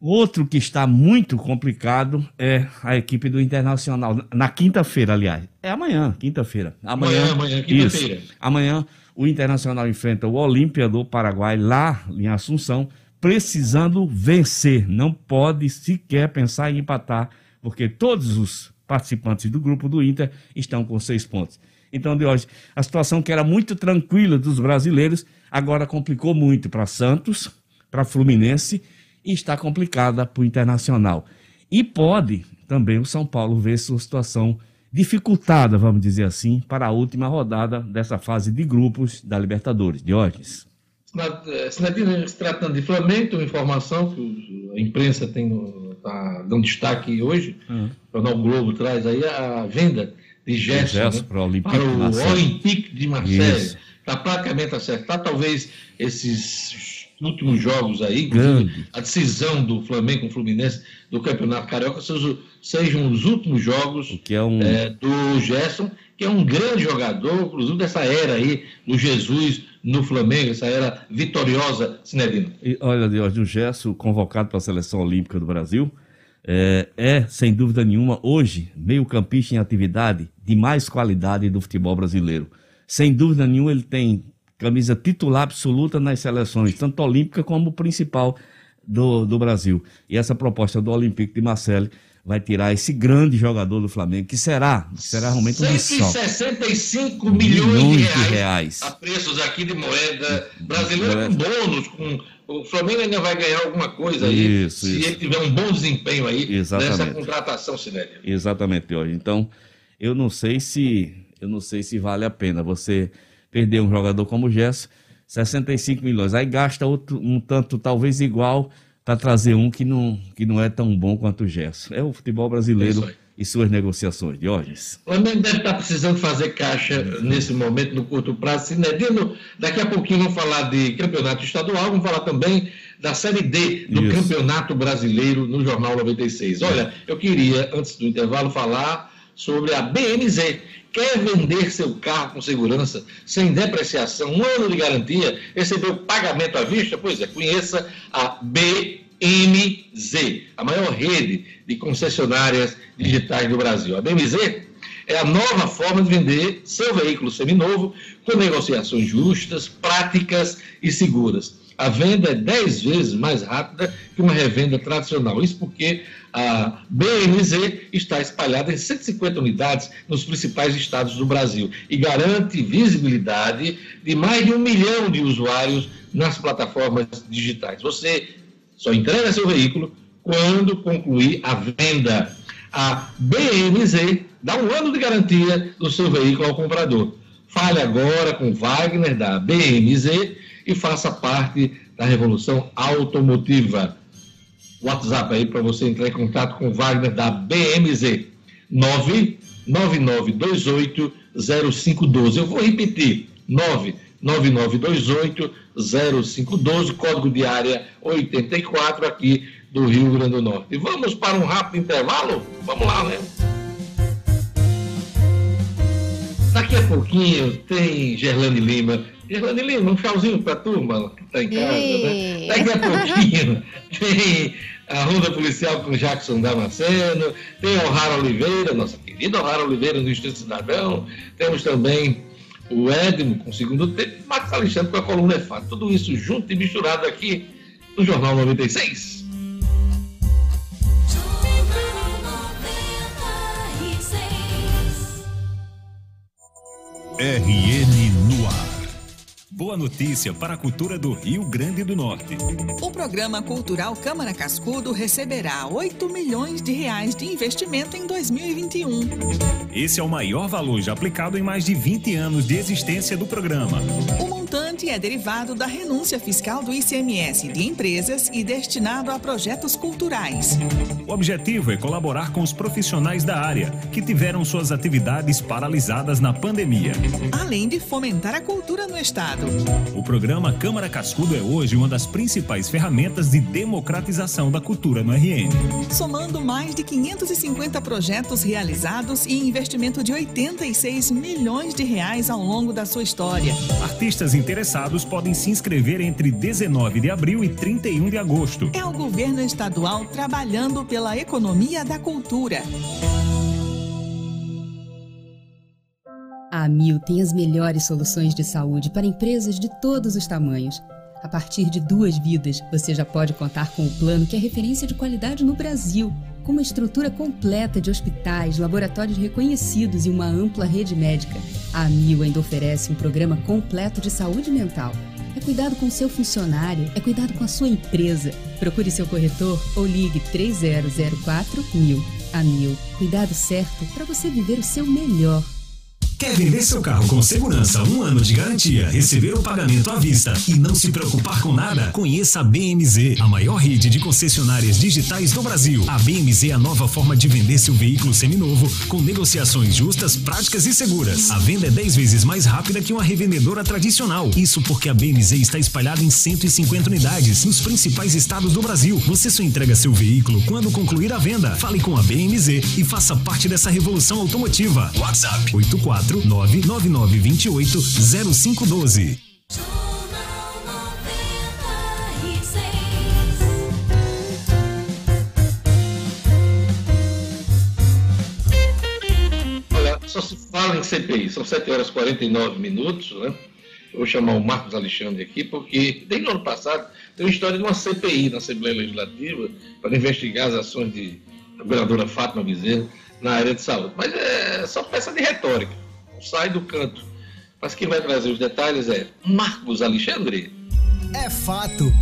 Outro que está muito complicado é a equipe do Internacional. Na quinta-feira, aliás. É amanhã, quinta-feira. Amanhã, amanhã, quinta-feira. Amanhã, o Internacional enfrenta o Olímpia do Paraguai, lá em Assunção, precisando vencer. Não pode sequer pensar em empatar, porque todos os participantes do grupo do Inter estão com seis pontos. Então, de hoje, a situação que era muito tranquila dos brasileiros, agora complicou muito para Santos, para Fluminense e está complicada para o Internacional. E pode também o São Paulo ver sua situação dificultada, vamos dizer assim, para a última rodada dessa fase de grupos da Libertadores. Diógenes. Sinadina, se tratando de Flamengo, uma informação que a imprensa está dando destaque hoje, uhum. o Jornal Globo traz aí a venda de Gerson, né, para, o Olympique de Marseille. Está praticamente acertado, talvez esses últimos jogos aí, a decisão do Flamengo com o Fluminense do Campeonato Carioca sejam, sejam os últimos jogos é um... é, do Gerson, que é um grande jogador, inclusive dessa era aí, do Jesus no Flamengo, essa era vitoriosa, Cinedino. E, olha, Deus, o Gerson, convocado para a Seleção Olímpica do Brasil, é, é, sem dúvida nenhuma, hoje, meio campista em atividade de mais qualidade do futebol brasileiro. Sem dúvida nenhuma, ele tem camisa titular absoluta nas seleções, tanto olímpica como principal do, do Brasil. E essa proposta do Olympique de Marseille vai tirar esse grande jogador do Flamengo, que será, será realmente um 165 milhões, milhões de, reais, de reais, a preços aqui de moeda brasileira com bônus, com o Flamengo ainda vai ganhar alguma coisa aí, isso, se isso. ele tiver um bom desempenho aí Exatamente. nessa contratação, Sinério. Exatamente, hoje. Então, eu não sei se eu não sei se vale a pena você perder um jogador como o Gerson, 65 milhões. Aí gasta outro, um tanto talvez igual para trazer um que não, que não é tão bom quanto o Gerson. É o futebol brasileiro é e suas negociações. Diógenes. O Flamengo deve estar precisando fazer caixa nesse momento, no curto prazo. Sinedino, daqui a pouquinho vamos falar de campeonato estadual, vamos falar também da Série D do Isso. Campeonato Brasileiro no Jornal 96. Olha, eu queria, antes do intervalo, falar sobre a BMZ. Quer vender seu carro com segurança, sem depreciação, um ano de garantia, receber o pagamento à vista? Pois é, conheça a BMZ, a maior rede de concessionárias digitais do Brasil. A BMZ é a nova forma de vender seu veículo seminovo com negociações justas, práticas e seguras a venda é 10 vezes mais rápida que uma revenda tradicional. Isso porque a BMZ está espalhada em 150 unidades nos principais estados do Brasil e garante visibilidade de mais de um milhão de usuários nas plataformas digitais. Você só entrega seu veículo quando concluir a venda. A BMZ dá um ano de garantia do seu veículo ao comprador. Fale agora com Wagner da BMZ e faça parte da revolução automotiva. WhatsApp aí para você entrar em contato com Wagner da BMZ 99928 0512. Eu vou repetir: 99928 0512, código de área 84 aqui do Rio Grande do Norte. E vamos para um rápido intervalo? Vamos lá, né? Daqui a pouquinho tem Gerlane Lima. Lima, um tchauzinho para a turma que está em casa. Né? Daqui a pouquinho <laughs> tem a Ronda Policial com Jackson Damasceno, tem O'Hara Oliveira, nossa querida O'Hara Oliveira do Instituto Cidadão, temos também o Edmo com o segundo tempo, Marcos Alexandre com a coluna é fato. Tudo isso junto e misturado aqui no Jornal 96. RN. Boa notícia para a cultura do Rio Grande do Norte. O programa cultural Câmara Cascudo receberá 8 milhões de reais de investimento em 2021. Esse é o maior valor já aplicado em mais de 20 anos de existência do programa. O montante é derivado da renúncia fiscal do ICMS de empresas e destinado a projetos culturais. O objetivo é colaborar com os profissionais da área que tiveram suas atividades paralisadas na pandemia. Além de fomentar a cultura no estado. O programa Câmara Cascudo é hoje uma das principais ferramentas de democratização da cultura no RN. Somando mais de 550 projetos realizados e investimento de 86 milhões de reais ao longo da sua história. Artistas interessados podem se inscrever entre 19 de abril e 31 de agosto. É o governo estadual trabalhando pela economia da cultura. Amil tem as melhores soluções de saúde para empresas de todos os tamanhos. A partir de duas vidas, você já pode contar com o plano que é referência de qualidade no Brasil, com uma estrutura completa de hospitais, laboratórios reconhecidos e uma ampla rede médica. A Amil ainda oferece um programa completo de saúde mental. É cuidado com seu funcionário, é cuidado com a sua empresa. Procure seu corretor ou ligue 3004 mil. A Mil, cuidado certo para você viver o seu melhor. Quer vender seu carro com segurança, um ano de garantia, receber o pagamento à vista e não se preocupar com nada? Conheça a BMZ, a maior rede de concessionárias digitais do Brasil. A BMZ é a nova forma de vender seu veículo seminovo com negociações justas, práticas e seguras. A venda é 10 vezes mais rápida que uma revendedora tradicional. Isso porque a BMZ está espalhada em 150 unidades nos principais estados do Brasil. Você só entrega seu veículo quando concluir a venda. Fale com a BMZ e faça parte dessa revolução automotiva. WhatsApp 84 99928 0512. Olha, só se fala em CPI, são 7 horas e 49 minutos, né? Vou chamar o Marcos Alexandre aqui, porque desde o ano passado tem uma história de uma CPI na Assembleia Legislativa para investigar as ações de governadora Fátima Bezerra na área de saúde. Mas é só peça de retórica sai do canto. Mas quem vai trazer os detalhes é Marcos Alexandre. É fato.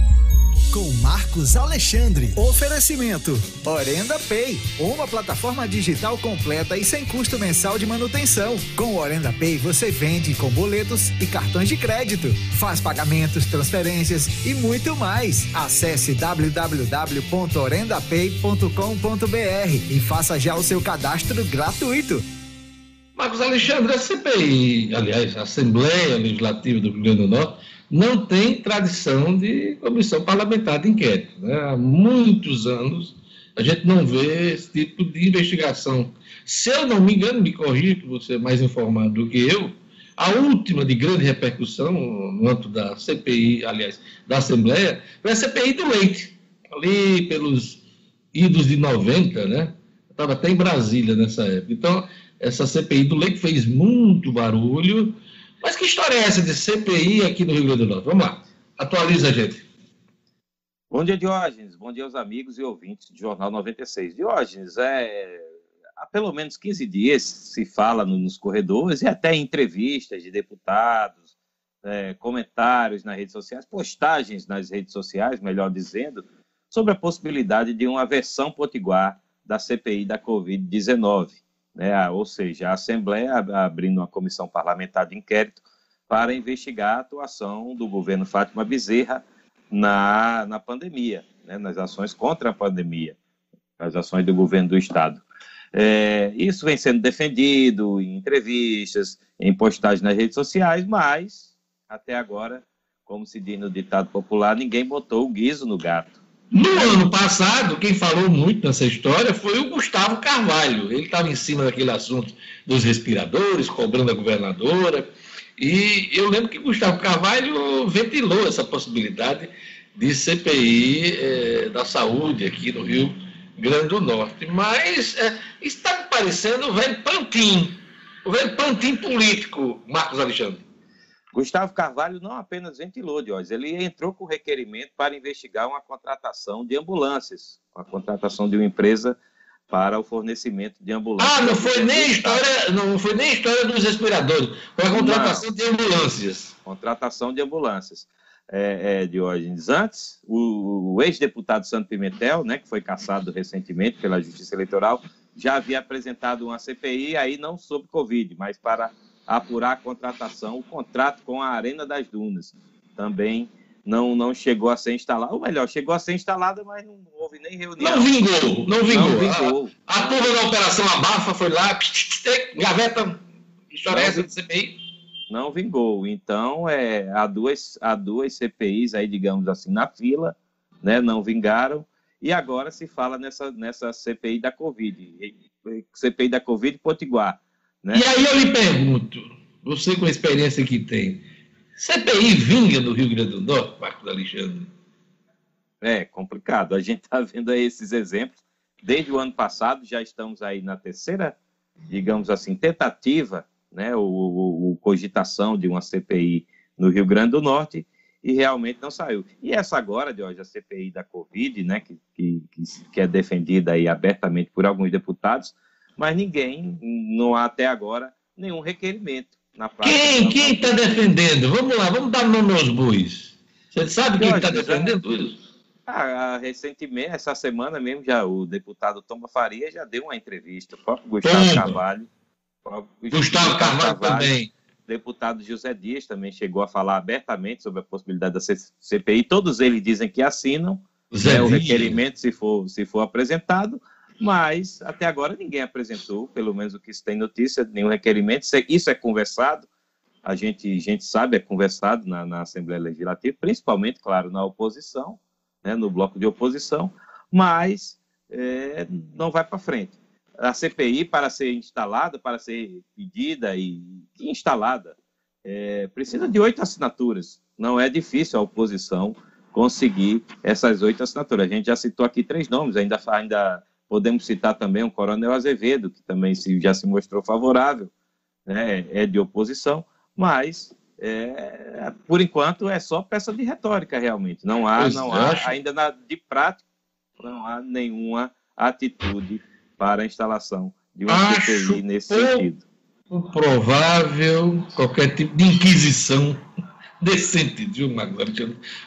Com Marcos Alexandre. Oferecimento: Orenda Pay, uma plataforma digital completa e sem custo mensal de manutenção. Com Orenda Pay você vende com boletos e cartões de crédito, faz pagamentos, transferências e muito mais. Acesse www.orendapay.com.br e faça já o seu cadastro gratuito. Marcos Alexandre, a CPI, aliás, a Assembleia Legislativa do Rio Grande do Norte, não tem tradição de comissão parlamentar de inquérito. Né? Há muitos anos a gente não vê esse tipo de investigação. Se eu não me engano, me corrija, que você é mais informado do que eu, a última de grande repercussão no âmbito da CPI, aliás, da Assembleia, foi a CPI do leite, ali pelos idos de 90, né? Estava até em Brasília nessa época. Então, essa CPI do leite fez muito barulho. Mas que história é essa de CPI aqui no Rio Grande do Norte? Vamos lá, atualiza a gente. Bom dia, Diógenes. Bom dia aos amigos e ouvintes do Jornal 96. Diógenes, é, há pelo menos 15 dias se fala nos corredores e até em entrevistas de deputados, é, comentários nas redes sociais, postagens nas redes sociais, melhor dizendo, sobre a possibilidade de uma versão potiguar da CPI da Covid-19, né? ou seja, a Assembleia abrindo uma comissão parlamentar de inquérito para investigar a atuação do governo Fátima Bezerra na, na pandemia, né? nas ações contra a pandemia, as ações do governo do Estado. É, isso vem sendo defendido em entrevistas, em postagens nas redes sociais, mas até agora, como se diz no ditado popular, ninguém botou o guiso no gato. No ano passado, quem falou muito nessa história foi o Gustavo Carvalho. Ele estava em cima daquele assunto dos respiradores, cobrando a governadora. E eu lembro que Gustavo Carvalho ventilou essa possibilidade de CPI eh, da saúde aqui no Rio Grande do Norte. Mas é, está me parecendo o velho pantim, o velho pantim político, Marcos Alexandre. Gustavo Carvalho não apenas ventilou, Diógenes, ele entrou com requerimento para investigar uma contratação de ambulâncias, uma contratação de uma empresa para o fornecimento de ambulâncias. Ah, não foi nem história, não foi nem história dos respiradores, foi a contratação não, de ambulâncias. Contratação de ambulâncias é, é, Diógenes. Antes, o, o ex-deputado Santo Pimentel, né, que foi cassado recentemente pela Justiça Eleitoral, já havia apresentado uma CPI, aí não sobre Covid, mas para apurar a contratação, o contrato com a Arena das Dunas. Também não, não chegou a ser instalado, ou melhor, chegou a ser instalada, mas não houve nem reunião. Não vingou, não vingou. Não vingou. A, a turma da Operação Abafa foi lá, gaveta, história essa de CPI não vingou. Então, é, há, duas, há duas CPIs aí, digamos assim, na fila, né, não vingaram, e agora se fala nessa, nessa CPI da Covid, CPI da Covid Potiguar. Né? E aí eu lhe pergunto, você com a experiência que tem, CPI vinga no Rio Grande do Norte, Marcos Alexandre? É complicado, a gente está vendo aí esses exemplos, desde o ano passado, já estamos aí na terceira, digamos assim, tentativa né, o, o, o, cogitação de uma CPI no Rio Grande do Norte e realmente não saiu. E essa agora, de hoje, a CPI da Covid, né, que, que, que é defendida aí abertamente por alguns deputados, mas ninguém, não há até agora, nenhum requerimento na prática. Quem está defendendo? Vamos lá, vamos dar nome aos bois. Você sabe quem está defendendo isso? Ah, recentemente, essa semana mesmo, já o deputado Toma Faria já deu uma entrevista, o próprio Gustavo Toma. Carvalho Gustavo Carvalho também. Deputado José Dias também chegou a falar abertamente sobre a possibilidade da CPI. Todos eles dizem que assinam né, o requerimento se for, se for apresentado, mas até agora ninguém apresentou, pelo menos o que se tem notícia, nenhum requerimento. Isso é, é conversado, a gente, a gente sabe, é conversado na, na Assembleia Legislativa, principalmente, claro, na oposição, né, no bloco de oposição, mas é, não vai para frente a CPI para ser instalada, para ser pedida e instalada, é, precisa de oito assinaturas. Não é difícil a oposição conseguir essas oito assinaturas. A gente já citou aqui três nomes, ainda, ainda podemos citar também o Coronel Azevedo, que também se, já se mostrou favorável, né, é de oposição, mas é, por enquanto é só peça de retórica realmente. Não há, não há ainda na, de prática, não há nenhuma atitude para a instalação de uma Acho CPI nesse sentido. Provável qualquer tipo de inquisição <laughs> nesse sentido, viu, Marcos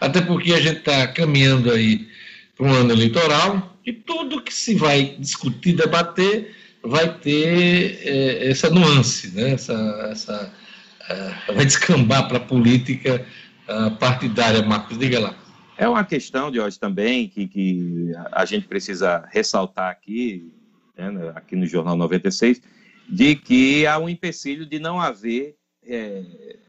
Até porque a gente está caminhando aí para um ano eleitoral e tudo que se vai discutir, debater, vai ter é, essa nuance, né? essa, essa, uh, vai descambar para a política uh, partidária, Marcos. Diga lá. É uma questão de hoje também que, que a gente precisa ressaltar aqui, né, aqui no Jornal 96, de que há um empecilho de não haver é,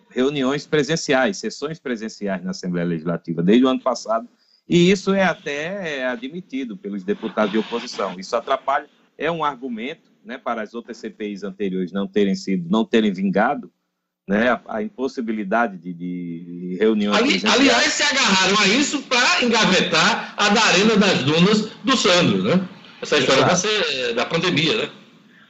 reuniões presenciais, sessões presenciais na Assembleia Legislativa, desde o ano passado, e isso é até é, admitido pelos deputados de oposição. Isso atrapalha, é um argumento né, para as outras CPIs anteriores não terem sido, não terem vingado, né, a, a impossibilidade de, de reuniões. Ali, aliás, se agarraram a isso para engavetar a da Arena das Dunas do Sandro, né? essa história vai ser da pandemia, né?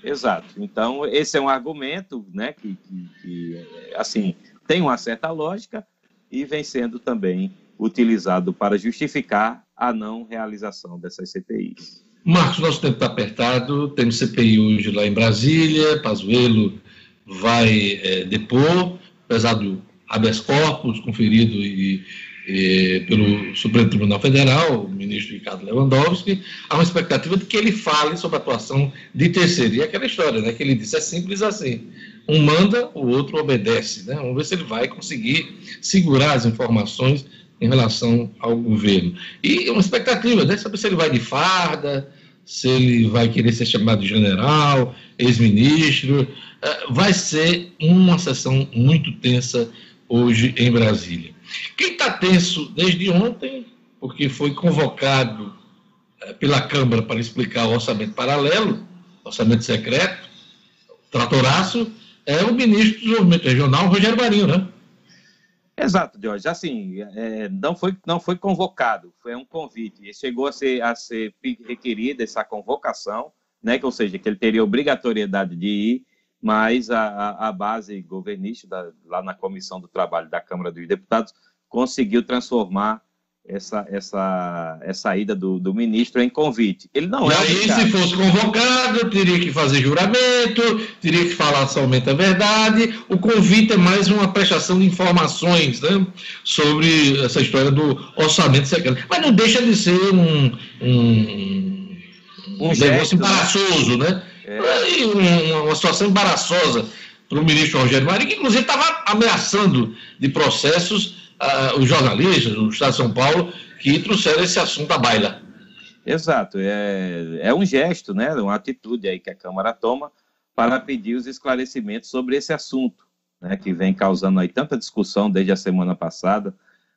Exato. Então, esse é um argumento né, que, que, que, assim, tem uma certa lógica e vem sendo também utilizado para justificar a não realização dessas CPIs. Marcos, nosso tempo está apertado, temos CPI hoje lá em Brasília, Pazuello vai é, depor, apesar do habeas corpus conferido e, e, pelo Supremo Tribunal Federal, o ministro Ricardo Lewandowski, há uma expectativa de que ele fale sobre a atuação de terceiro. E é aquela história, né, que ele disse, é simples assim, um manda, o outro obedece. Né? Vamos ver se ele vai conseguir segurar as informações em relação ao governo. E uma expectativa, né? Saber se ele vai de farda, se ele vai querer ser chamado de general, ex-ministro. Uh, vai ser uma sessão muito tensa hoje em Brasília. Quem está tenso desde ontem, porque foi convocado uh, pela Câmara para explicar o orçamento paralelo, orçamento secreto, tratoraço, é o ministro do Desenvolvimento Regional, Rogério Marinho, né? Exato, Jorge. Assim, é, não, foi, não foi convocado, foi um convite. E chegou a ser, a ser requerida essa convocação, né, ou seja, que ele teria obrigatoriedade de ir, mas a, a base governista, lá na Comissão do Trabalho da Câmara dos Deputados, conseguiu transformar essa, essa, essa ida do, do ministro em convite. Ele não e é aí, se fosse convocado, teria que fazer juramento, teria que falar somente a verdade. O convite é mais uma prestação de informações né, sobre essa história do orçamento secreto. Mas não deixa de ser um, um, um, um negócio né? embaraçoso, né? É. Uma, uma situação embaraçosa para o ministro Rogério Marinho, que inclusive estava ameaçando de processos os jornalistas do Estado de São Paulo que trouxeram esse assunto à baila. Exato, é, é um gesto, né, uma atitude aí que a Câmara toma para pedir os esclarecimentos sobre esse assunto, né, que vem causando aí tanta discussão desde a semana passada,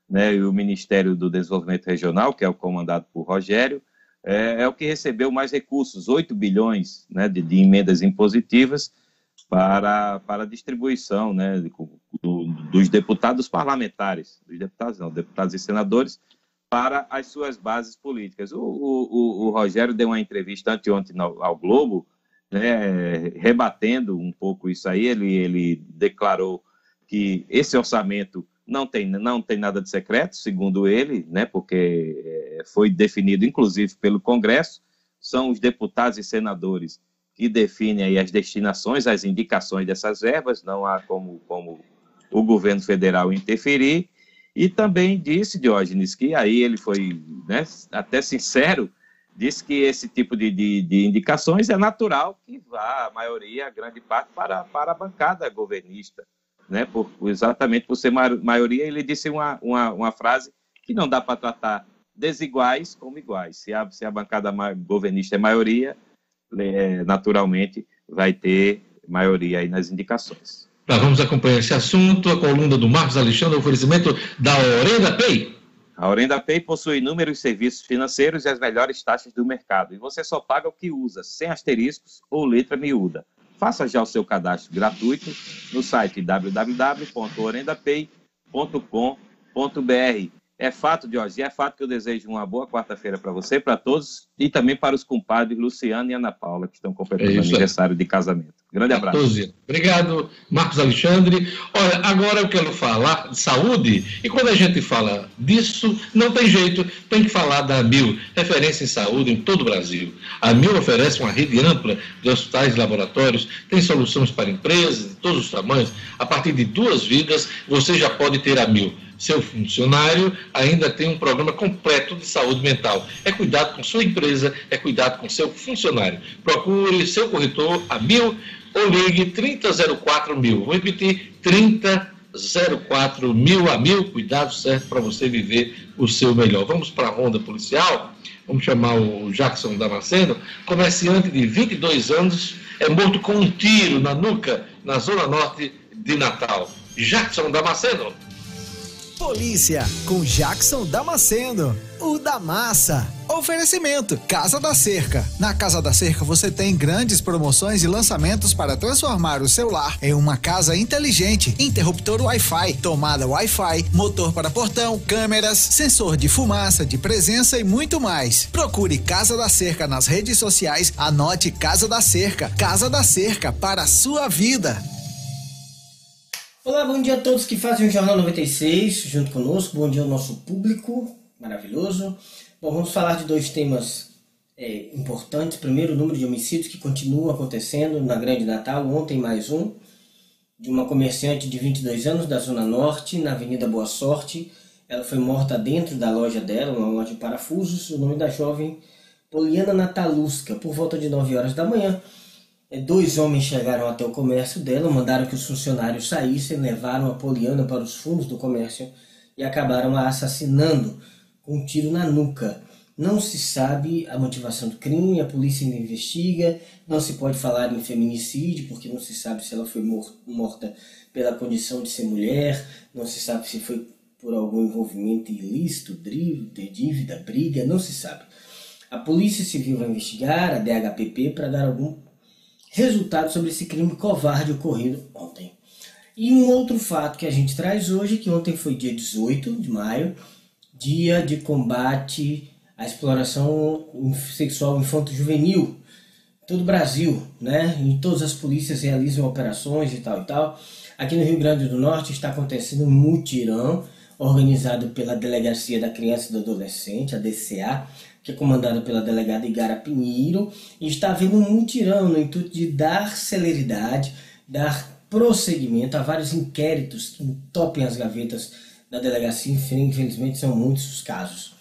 né, e o Ministério do Desenvolvimento Regional, que é o comandado por Rogério, é, é o que recebeu mais recursos, 8 bilhões né, de, de emendas impositivas, para, para a distribuição né, do, dos deputados parlamentares, dos deputados não, deputados e senadores, para as suas bases políticas. O, o, o Rogério deu uma entrevista anteontem ao Globo, né, rebatendo um pouco isso aí, ele, ele declarou que esse orçamento não tem, não tem nada de secreto, segundo ele, né, porque é, foi definido inclusive pelo Congresso, são os deputados e senadores que define aí as destinações, as indicações dessas verbas, não há como, como o governo federal interferir. E também disse, Diógenes, que aí ele foi né, até sincero, disse que esse tipo de, de, de, indicações é natural que vá a maioria, a grande parte, para, para a bancada governista. Né, por, exatamente por ser maioria, ele disse uma, uma, uma frase que não dá para tratar desiguais como iguais. Se a, se a bancada governista é maioria, naturalmente vai ter maioria aí nas indicações. Tá, vamos acompanhar esse assunto, a coluna do Marcos Alexandre, oferecimento da Orenda Pay. A Orenda Pay possui inúmeros serviços financeiros e as melhores taxas do mercado, e você só paga o que usa, sem asteriscos ou letra miúda. Faça já o seu cadastro gratuito no site www.orendapay.com.br é fato, Jorge, é fato que eu desejo uma boa quarta-feira para você, para todos, e também para os compadres Luciano e Ana Paula, que estão completando é aniversário de casamento. Grande abraço. 14. Obrigado, Marcos Alexandre. Olha, agora eu quero falar de saúde, e quando a gente fala disso, não tem jeito, tem que falar da AMIL, referência em saúde em todo o Brasil. A AMIL oferece uma rede ampla de hospitais e laboratórios, tem soluções para empresas de todos os tamanhos. A partir de duas vidas, você já pode ter a AMIL seu funcionário ainda tem um programa completo de saúde mental. É cuidado com sua empresa, é cuidado com seu funcionário. Procure seu corretor a mil ou ligue 3004 mil. Vou repetir, 3004 mil a mil. Cuidado certo para você viver o seu melhor. Vamos para a ronda policial. Vamos chamar o Jackson Damasceno, comerciante de 22 anos, é morto com um tiro na nuca, na zona norte de Natal. Jackson Damasceno. Polícia, com Jackson Damasceno, o da massa. Oferecimento: Casa da Cerca. Na Casa da Cerca você tem grandes promoções e lançamentos para transformar o seu lar em uma casa inteligente. Interruptor Wi-Fi, tomada Wi-Fi, motor para portão, câmeras, sensor de fumaça, de presença e muito mais. Procure Casa da Cerca nas redes sociais. Anote Casa da Cerca. Casa da Cerca para a sua vida. Olá, bom dia a todos que fazem o Jornal 96 junto conosco. Bom dia ao nosso público. Maravilhoso. Bom, vamos falar de dois temas é, importantes. Primeiro, o número de homicídios que continua acontecendo na Grande Natal. Ontem, mais um, de uma comerciante de 22 anos da Zona Norte, na Avenida Boa Sorte. Ela foi morta dentro da loja dela, uma loja de parafusos. O nome da jovem, Poliana Natalusca, por volta de 9 horas da manhã. É, dois homens chegaram até o comércio dela, mandaram que os funcionários saíssem, levaram a Poliana para os fundos do comércio e acabaram a assassinando com um tiro na nuca. Não se sabe a motivação do crime, a polícia ainda investiga, não se pode falar em feminicídio, porque não se sabe se ela foi morta pela condição de ser mulher, não se sabe se foi por algum envolvimento ilícito, dívida, briga, não se sabe. A Polícia Civil vai investigar, a DHPP, para dar algum resultado sobre esse crime covarde ocorrido ontem. E um outro fato que a gente traz hoje, que ontem foi dia 18 de maio, dia de combate à exploração sexual infanto-juvenil. Todo o Brasil, né? E todas as polícias realizam operações e tal e tal. Aqui no Rio Grande do Norte está acontecendo um mutirão organizado pela Delegacia da Criança e do Adolescente, a DCA, que é comandada pela delegada Igara Pinheiro, e está havendo um mutirão no intuito de dar celeridade, dar prosseguimento a vários inquéritos que entopem as gavetas da delegacia, infelizmente são muitos os casos.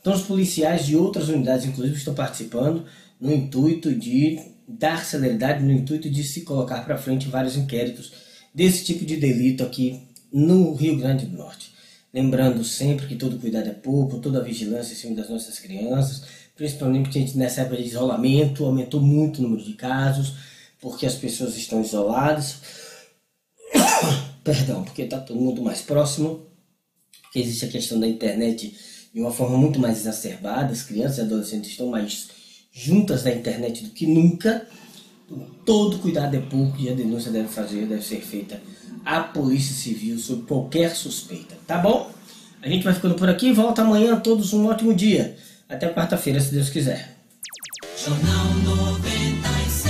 Então os policiais de outras unidades, inclusive, estão participando no intuito de dar celeridade, no intuito de se colocar para frente vários inquéritos desse tipo de delito aqui no Rio Grande do Norte. Lembrando sempre que todo cuidado é pouco, toda vigilância em cima das nossas crianças, principalmente porque nessa época de isolamento aumentou muito o número de casos, porque as pessoas estão isoladas. <coughs> Perdão, porque está todo mundo mais próximo, porque existe a questão da internet de uma forma muito mais exacerbada, as crianças e adolescentes estão mais juntas na internet do que nunca. Todo cuidado é pouco e a denúncia deve fazer, deve ser feita à Polícia Civil sobre qualquer suspeita, tá bom? A gente vai ficando por aqui, volta amanhã, todos um ótimo dia. Até quarta-feira, se Deus quiser. Jornal 96.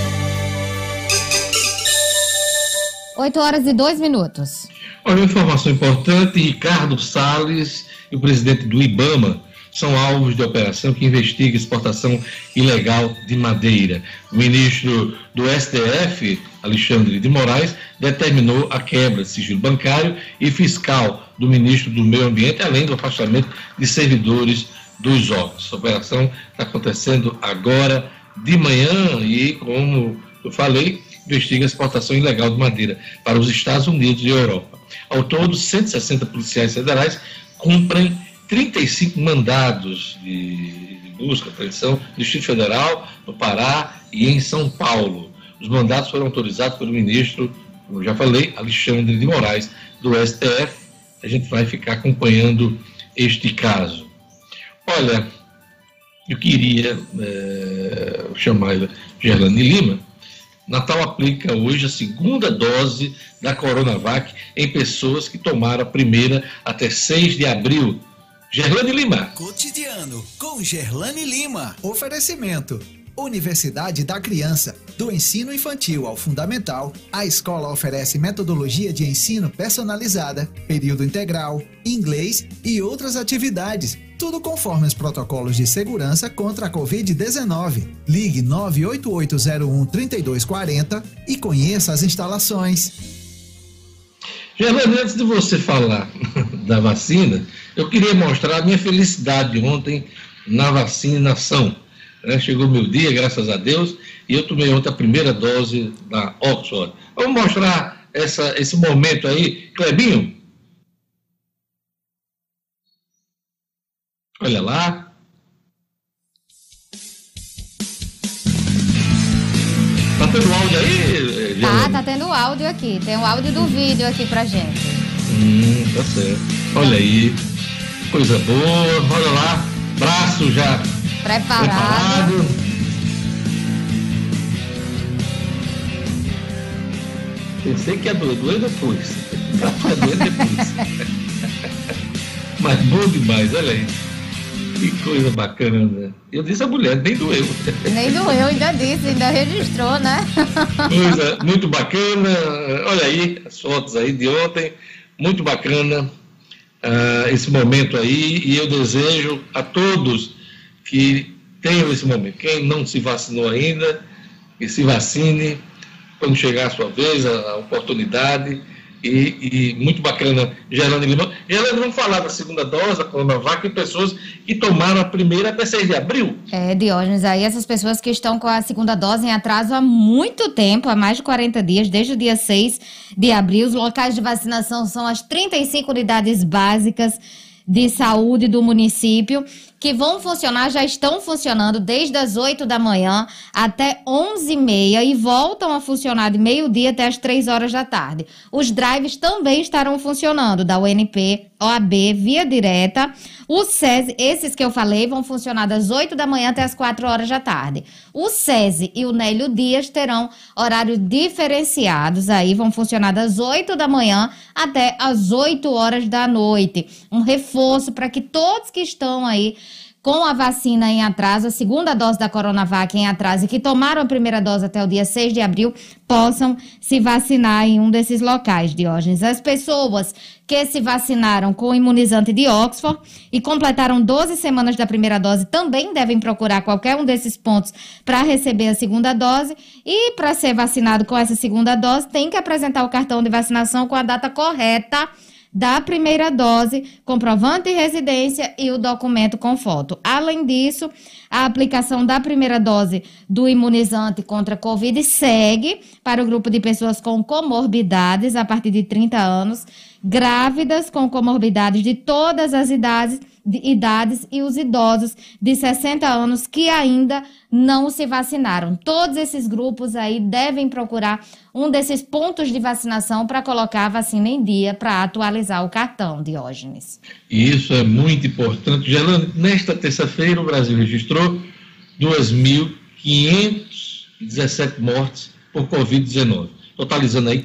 8 horas e 2 minutos. Olha, uma informação importante: Ricardo Salles e o presidente do IBAMA são alvos de operação que investiga exportação ilegal de madeira. O ministro do STF, Alexandre de Moraes, determinou a quebra de sigilo bancário e fiscal do ministro do Meio Ambiente, além do afastamento de servidores dos órgãos. A operação está acontecendo agora de manhã e, como eu falei, investiga exportação ilegal de madeira para os Estados Unidos e Europa. Ao todo, 160 policiais federais cumprem 35 mandados de, busca, apreensão no Distrito Federal, no Pará e em São Paulo. Os mandados foram autorizados pelo ministro, como já falei, Alexandre de Moraes, do STF. A gente vai ficar acompanhando este caso. Olha, eu queria é, chamar Gerlane Lima. Natal aplica hoje a segunda dose da Coronavac em pessoas que tomaram a primeira até 6 de abril Gerlane Lima. Cotidiano com Gerlane Lima. Oferecimento. Universidade da Criança. Do ensino infantil ao fundamental, a escola oferece metodologia de ensino personalizada, período integral, inglês e outras atividades. Tudo conforme os protocolos de segurança contra a Covid-19. Ligue 988013240 e conheça as instalações. Gerlane, antes de você falar <laughs> da vacina, eu queria mostrar a minha felicidade ontem na vacinação. Né? Chegou meu dia, graças a Deus, e eu tomei ontem a primeira dose da Oxford. Vamos mostrar essa, esse momento aí, Clebinho? Olha lá. Tá tendo áudio aí? Tá, tá tendo áudio aqui. Tem o áudio do vídeo aqui pra gente. Hum, tá certo. Olha aí. Coisa boa, olha lá, braço já preparado. preparado. Pensei que ia doer, depois. Ia doer depois. <laughs> Mas bom demais, olha aí. Que coisa bacana, né? Eu disse a mulher, nem doeu. Nem doeu, ainda disse, ainda registrou, né? <laughs> Coisa muito bacana. Olha aí, as fotos aí de ontem. Muito bacana uh, esse momento aí e eu desejo a todos que tenham esse momento. Quem não se vacinou ainda, que se vacine quando chegar a sua vez, a, a oportunidade e, e, muito bacana, Gerando Limão. Gerando, vamos falar da segunda dose da Coronavac em pessoas que tomaram a primeira até 6 de abril. É, Diógenes, aí essas pessoas que estão com a segunda dose em atraso há muito tempo, há mais de 40 dias, desde o dia 6 de abril. Os locais de vacinação são as 35 unidades básicas de saúde do município que vão funcionar, já estão funcionando desde as 8 da manhã até 11h30 e voltam a funcionar de meio-dia até as 3 horas da tarde. Os drives também estarão funcionando, da UNP, OAB, Via Direta. O SESI, esses que eu falei, vão funcionar das 8 da manhã até as 4 horas da tarde. O SESI e o Nélio Dias terão horários diferenciados, aí vão funcionar das 8 da manhã até as 8 horas da noite. Um reforço para que todos que estão aí com a vacina em atraso, a segunda dose da Coronavac em atraso e que tomaram a primeira dose até o dia 6 de abril, possam se vacinar em um desses locais, Diógenes. As pessoas que se vacinaram com o imunizante de Oxford e completaram 12 semanas da primeira dose também devem procurar qualquer um desses pontos para receber a segunda dose e para ser vacinado com essa segunda dose tem que apresentar o cartão de vacinação com a data correta da primeira dose, comprovante de residência e o documento com foto. Além disso, a aplicação da primeira dose do imunizante contra a Covid segue para o grupo de pessoas com comorbidades a partir de 30 anos, grávidas com comorbidades de todas as idades de idades e os idosos de 60 anos que ainda não se vacinaram. Todos esses grupos aí devem procurar um desses pontos de vacinação para colocar a vacina em dia para atualizar o cartão, Diógenes. Isso é muito importante. Gelane, nesta terça-feira o Brasil registrou 2.517 mortes por Covid-19, totalizando aí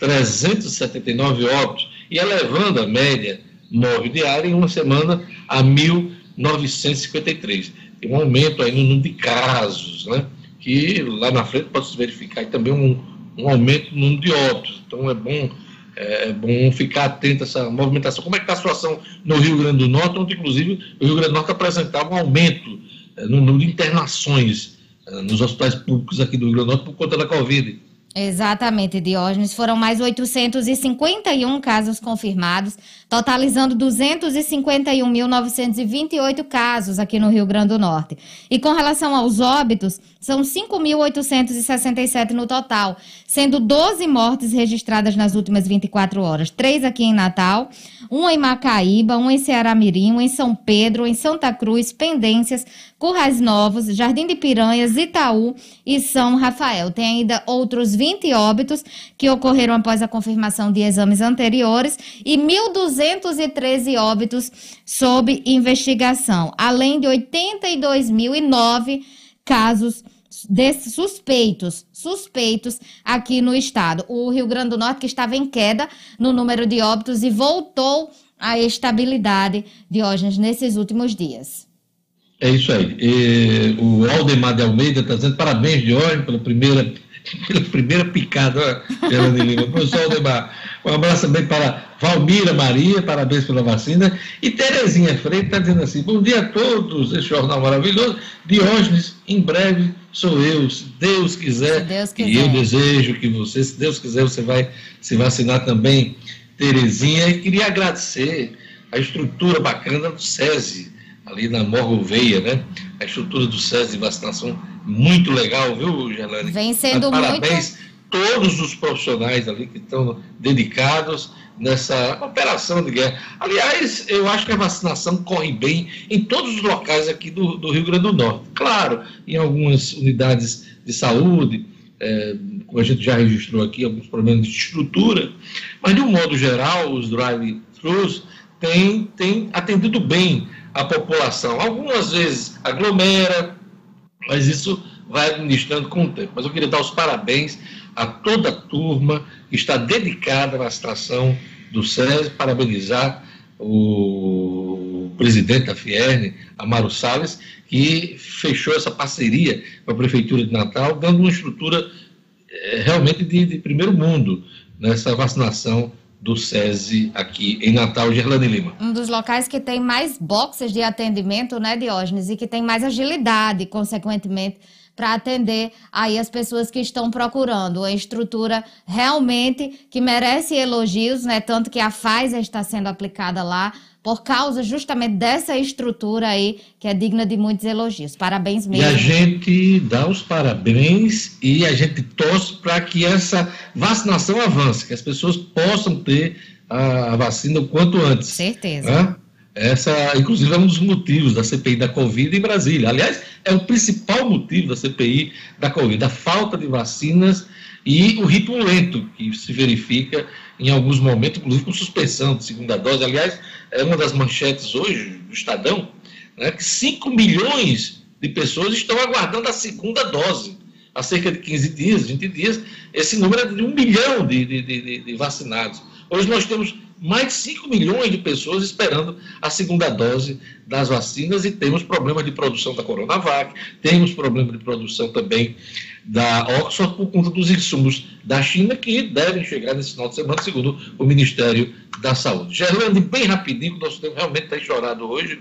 439.379 óbitos e elevando a média móvel diária em uma semana a 1.953. Tem um aumento aí no número de casos, né? que lá na frente pode se verificar e também um, um aumento no número de óbitos. Então é bom, é, é bom ficar atento a essa movimentação. Como é que está a situação no Rio Grande do Norte, onde inclusive o Rio Grande do Norte apresentava um aumento é, no número de internações é, nos hospitais públicos aqui do Rio Grande do Norte por conta da Covid. Exatamente, Diógenes. Foram mais 851 casos confirmados, totalizando 251.928 casos aqui no Rio Grande do Norte. E com relação aos óbitos, são 5.867 no total, sendo 12 mortes registradas nas últimas 24 horas. Três aqui em Natal, uma em Macaíba, uma em Ceará-Mirim, uma em São Pedro, em Santa Cruz, Pendências, Currais Novos, Jardim de Piranhas, Itaú e São Rafael. Tem ainda outros 20 óbitos que ocorreram após a confirmação de exames anteriores e 1.213 óbitos sob investigação, além de 82.009 casos desses suspeitos, suspeitos aqui no estado. O Rio Grande do Norte que estava em queda no número de óbitos e voltou à estabilidade, Diógenes, nesses últimos dias. É isso aí. E, o Aldemar de Almeida está dizendo parabéns, Jorge, pela primeira, <laughs> pela primeira picada. Professor Aldemar, um abraço também para Valmira Maria, parabéns pela vacina. E Terezinha Freire está dizendo assim: bom dia a todos, esse jornal maravilhoso. Diógenes, em breve sou eu, se Deus quiser. Se Deus quiser. E eu desejo que você, se Deus quiser, você vai se vacinar também, Terezinha. E queria agradecer a estrutura bacana do SESI ali na Morgoveia, né? A estrutura do SES de vacinação, muito legal, viu, Gelane? Vem sendo Parabéns muito... todos os profissionais ali que estão dedicados nessa operação de guerra. Aliás, eu acho que a vacinação corre bem em todos os locais aqui do, do Rio Grande do Norte. Claro, em algumas unidades de saúde, é, como a gente já registrou aqui, alguns problemas de estrutura, mas de um modo geral, os drive-thrus têm, têm atendido bem a população. Algumas vezes aglomera, mas isso vai administrando com o tempo. Mas eu queria dar os parabéns a toda a turma está dedicada à vacinação do SESI, parabenizar o presidente da Fierne, Amaro Salles, que fechou essa parceria com a Prefeitura de Natal, dando uma estrutura é, realmente de, de primeiro mundo nessa vacinação do SESI aqui em Natal, Gerlane Lima. Um dos locais que tem mais boxes de atendimento, né, Diógenes, e que tem mais agilidade, consequentemente, para atender aí as pessoas que estão procurando uma estrutura realmente que merece elogios, né? Tanto que a Pfizer está sendo aplicada lá por causa justamente dessa estrutura aí que é digna de muitos elogios. Parabéns mesmo. E a gente dá os parabéns e a gente torce para que essa vacinação avance, que as pessoas possam ter a, vacina o quanto antes. Certeza. Né? Essa, inclusive, é um dos motivos da CPI da Covid em Brasília. Aliás, é o principal motivo da CPI da Covid, a falta de vacinas e o ritmo lento que se verifica em alguns momentos, inclusive com suspensão de segunda dose. Aliás, é uma das manchetes hoje do Estadão, né, que 5 milhões de pessoas estão aguardando a segunda dose. Há cerca de 15 dias, 20 dias, esse número é de um milhão de, de, de, de vacinados. Hoje nós temos mais de 5 milhões de pessoas esperando a segunda dose das vacinas e temos problema de produção da Coronavac, temos problema de produção também da Oxford por conta dos insumos da China que devem chegar nesse final de semana, segundo o Ministério da Saúde. Gerlande, bem rapidinho, o nosso tempo realmente está chorado hoje,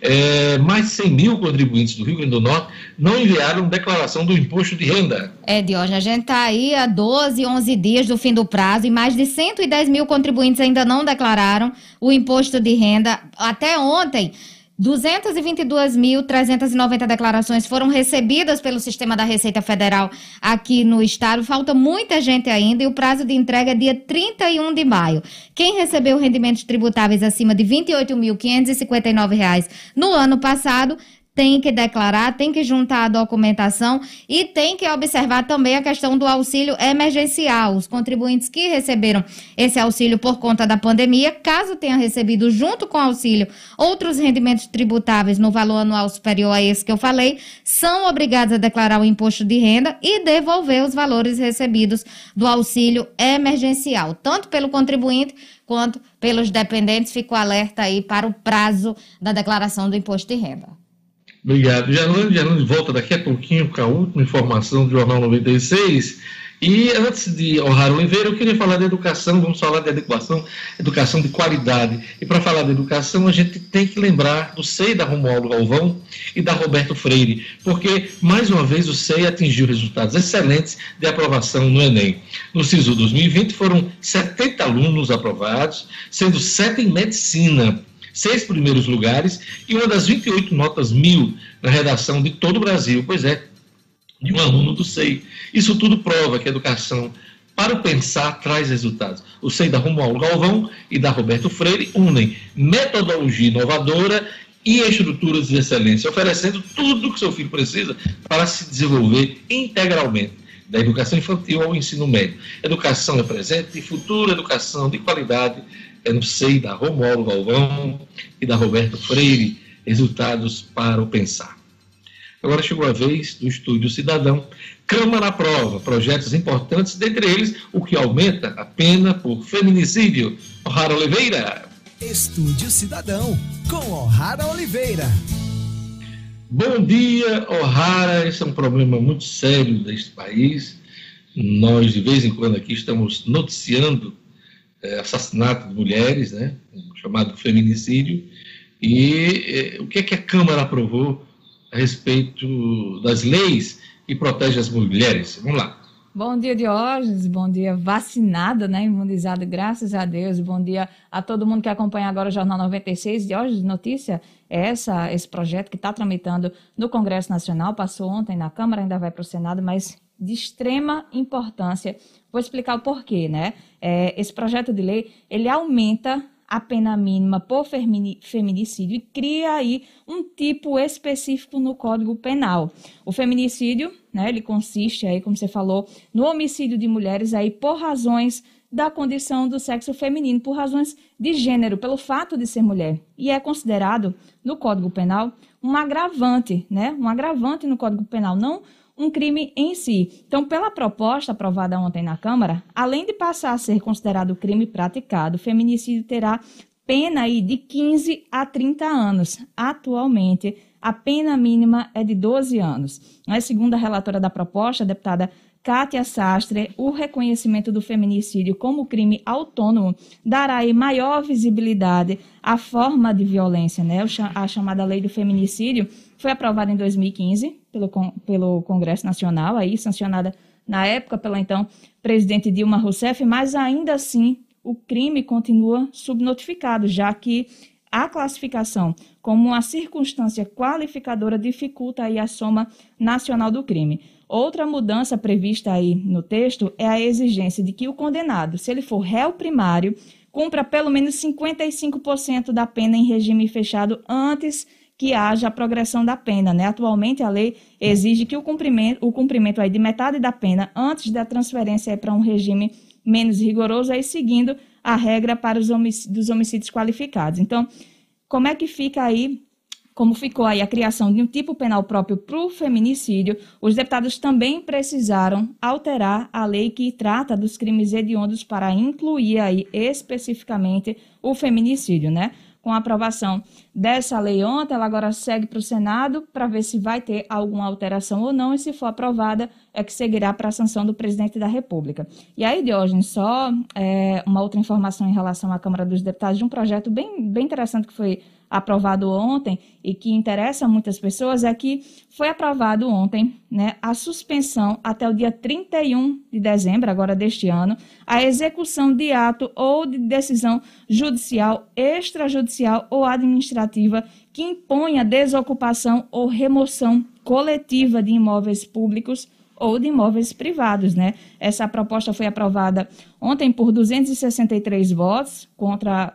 é, mais de 100 mil contribuintes do Rio Grande do Norte não enviaram declaração do imposto de renda. É, Diógenes, a gente está aí há 12, 11 dias do fim do prazo e mais de 110 mil contribuintes ainda não declararam o imposto de renda. Até ontem, 222.390 declarações foram recebidas pelo sistema da Receita Federal aqui no estado. Falta muita gente ainda e o prazo de entrega é dia 31 de maio. Quem recebeu rendimentos tributáveis acima de R$ 28.559 no ano passado tem que declarar, tem que juntar a documentação e tem que observar também a questão do auxílio emergencial. Os contribuintes que receberam esse auxílio por conta da pandemia, caso tenha recebido junto com o auxílio outros rendimentos tributáveis no valor anual superior a esse que eu falei, são obrigados a declarar o imposto de renda e devolver os valores recebidos do auxílio emergencial, tanto pelo contribuinte quanto pelos dependentes. Fico alerta aí para o prazo da declaração do imposto de renda. Obrigado. Janone, Janone volta daqui a pouquinho com a última informação do Jornal 96. E antes de honrar Oliveira, eu queria falar de educação, vamos falar de adequação, educação de qualidade. E para falar de educação, a gente tem que lembrar do SEI da Romualdo Galvão e da Roberto Freire, porque, mais uma vez, o SEI atingiu resultados excelentes de aprovação no Enem. No SISU 2020, foram 70 alunos aprovados, sendo 7 em medicina, seis primeiros lugares e uma das 28 notas mil na redação de todo o Brasil. Pois é, de um aluno do SEI. Isso tudo prova que a educação para o pensar traz resultados. O SEI da Romualdo Galvão e da Roberto Freire unem metodologia inovadora e estruturas de excelência, oferecendo tudo o que seu filho precisa para se desenvolver integralmente, da educação infantil ao ensino médio. Educação é presente e futuro, educação de qualidade no SEI da Romualdo Galvão e da Roberto Freire, resultados para o pensar. Agora chegou a vez do Estúdio Cidadão. Câmara aprova projetos importantes, dentre eles o que aumenta a pena por feminicídio. O'Hara Oliveira. Estúdio Cidadão, com O'Hara Oliveira. Bom dia, O'Hara. Esse é um problema muito sério deste país. Nós, de vez em quando, aqui estamos noticiando é, assassinato de mulheres, né, chamado feminicídio, e é, o que é que a Câmara aprovou a respeito das leis que protegem as mulheres? Vamos lá. Bom dia, Diógenes. Bom dia, vacinada, né? Imunizada, graças a Deus. Bom dia a todo mundo que acompanha agora o Jornal 96. Diógenes, notícia é essa, esse projeto que está tramitando no Congresso Nacional, passou ontem na Câmara, ainda vai para o Senado, mas de extrema importância. Vou explicar o porquê, né? É, esse projeto de lei, ele aumenta a pena mínima por feminicídio e cria aí um tipo específico no Código Penal. O feminicídio, né, ele consiste aí, como você falou, no homicídio de mulheres aí por razões da condição do sexo feminino, por razões de gênero, pelo fato de ser mulher. E é considerado no Código Penal um agravante, né? Um agravante no Código Penal, não um crime em si. Então, pela proposta aprovada ontem na Câmara, além de passar a ser considerado crime praticado, o feminicídio terá pena aí de 15 a 30 anos. Atualmente, a pena mínima é de 12 anos. Mas, segundo a relatora da proposta, a deputada Kátia Sastre, o reconhecimento do feminicídio como crime autônomo dará aí maior visibilidade à forma de violência, né? A chamada lei do feminicídio foi aprovada em 2015 pelo, pelo Congresso Nacional, aí sancionada na época pela então presidente Dilma Rousseff, mas ainda assim o crime continua subnotificado, já que a classificação como uma circunstância qualificadora dificulta aí a soma nacional do crime. Outra mudança prevista aí no texto é a exigência de que o condenado, se ele for réu primário, cumpra pelo menos 55% da pena em regime fechado antes que haja a progressão da pena. Né? Atualmente, a lei exige que o cumprimento, o cumprimento aí de metade da pena antes da transferência para um regime menos rigoroso, aí seguindo a regra para os homicídios, dos homicídios qualificados. Então, como é que fica aí como ficou aí a criação de um tipo penal próprio para o feminicídio, os deputados também precisaram alterar a lei que trata dos crimes hediondos para incluir aí especificamente o feminicídio, né? Com a aprovação dessa lei ontem, ela agora segue para o Senado para ver se vai ter alguma alteração ou não, e se for aprovada, é que seguirá para a sanção do presidente da República. E aí, Diógenes, só é, uma outra informação em relação à Câmara dos Deputados de um projeto bem, bem interessante que foi aprovado ontem e que interessa a muitas pessoas é que foi aprovado ontem né, a suspensão até o dia 31 de dezembro, agora deste ano, a execução de ato ou de decisão judicial, extrajudicial ou administrativa que imponha desocupação ou remoção coletiva de imóveis públicos ou de imóveis privados, né? Essa proposta foi aprovada ontem por 263 votos, contra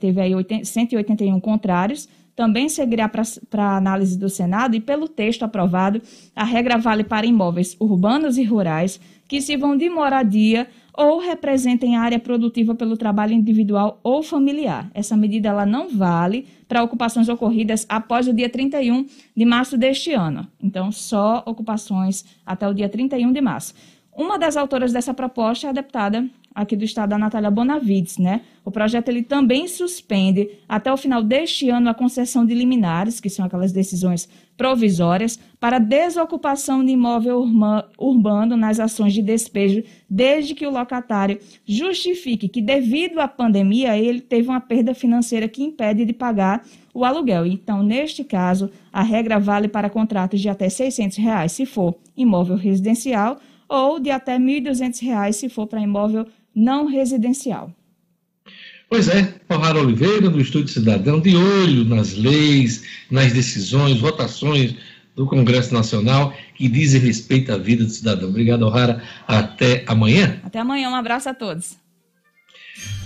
teve aí 181 contrários. Também seguirá para análise do Senado e pelo texto aprovado, a regra vale para imóveis urbanos e rurais que sirvam de moradia ou representem área produtiva pelo trabalho individual ou familiar. Essa medida ela não vale para ocupações ocorridas após o dia 31 de março deste ano. Então, só ocupações até o dia 31 de março. Uma das autoras dessa proposta é a deputada aqui do estado, a Natália Bonavides, né? O projeto ele também suspende até o final deste ano a concessão de liminares, que são aquelas decisões provisórias, para desocupação de imóvel urbano nas ações de despejo, desde que o locatário justifique que, devido à pandemia, ele teve uma perda financeira que impede de pagar o aluguel. Então, neste caso, a regra vale para contratos de até 600 reais, se for imóvel residencial ou de até R$ 1.200 se for para imóvel não residencial. Pois é, Palmar Oliveira, do Estúdio Cidadão, de olho nas leis, nas decisões, votações do Congresso Nacional que dizem respeito à vida do cidadão. Obrigado, O'Hara. Até amanhã. Até amanhã. Um abraço a todos.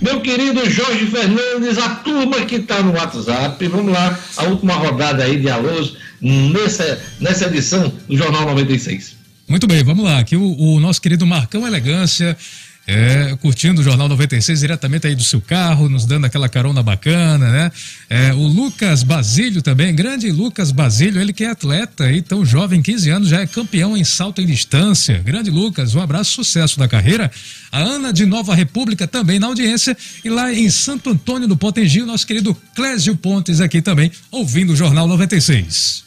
Meu querido Jorge Fernandes, a turma que está no WhatsApp, vamos lá, a última rodada aí de alôs nessa, nessa edição do Jornal 96. Muito bem, vamos lá. Aqui o, o nosso querido Marcão Elegância é, curtindo o Jornal 96 diretamente aí do seu carro, nos dando aquela carona bacana, né? É, o Lucas Basílio também, grande Lucas Basílio, ele que é atleta aí, tão jovem, 15 anos, já é campeão em salto em distância. Grande Lucas, um abraço, sucesso da carreira. A Ana de Nova República também na audiência e lá em Santo Antônio do Potengi, o nosso querido Clésio Pontes aqui também, ouvindo o Jornal 96.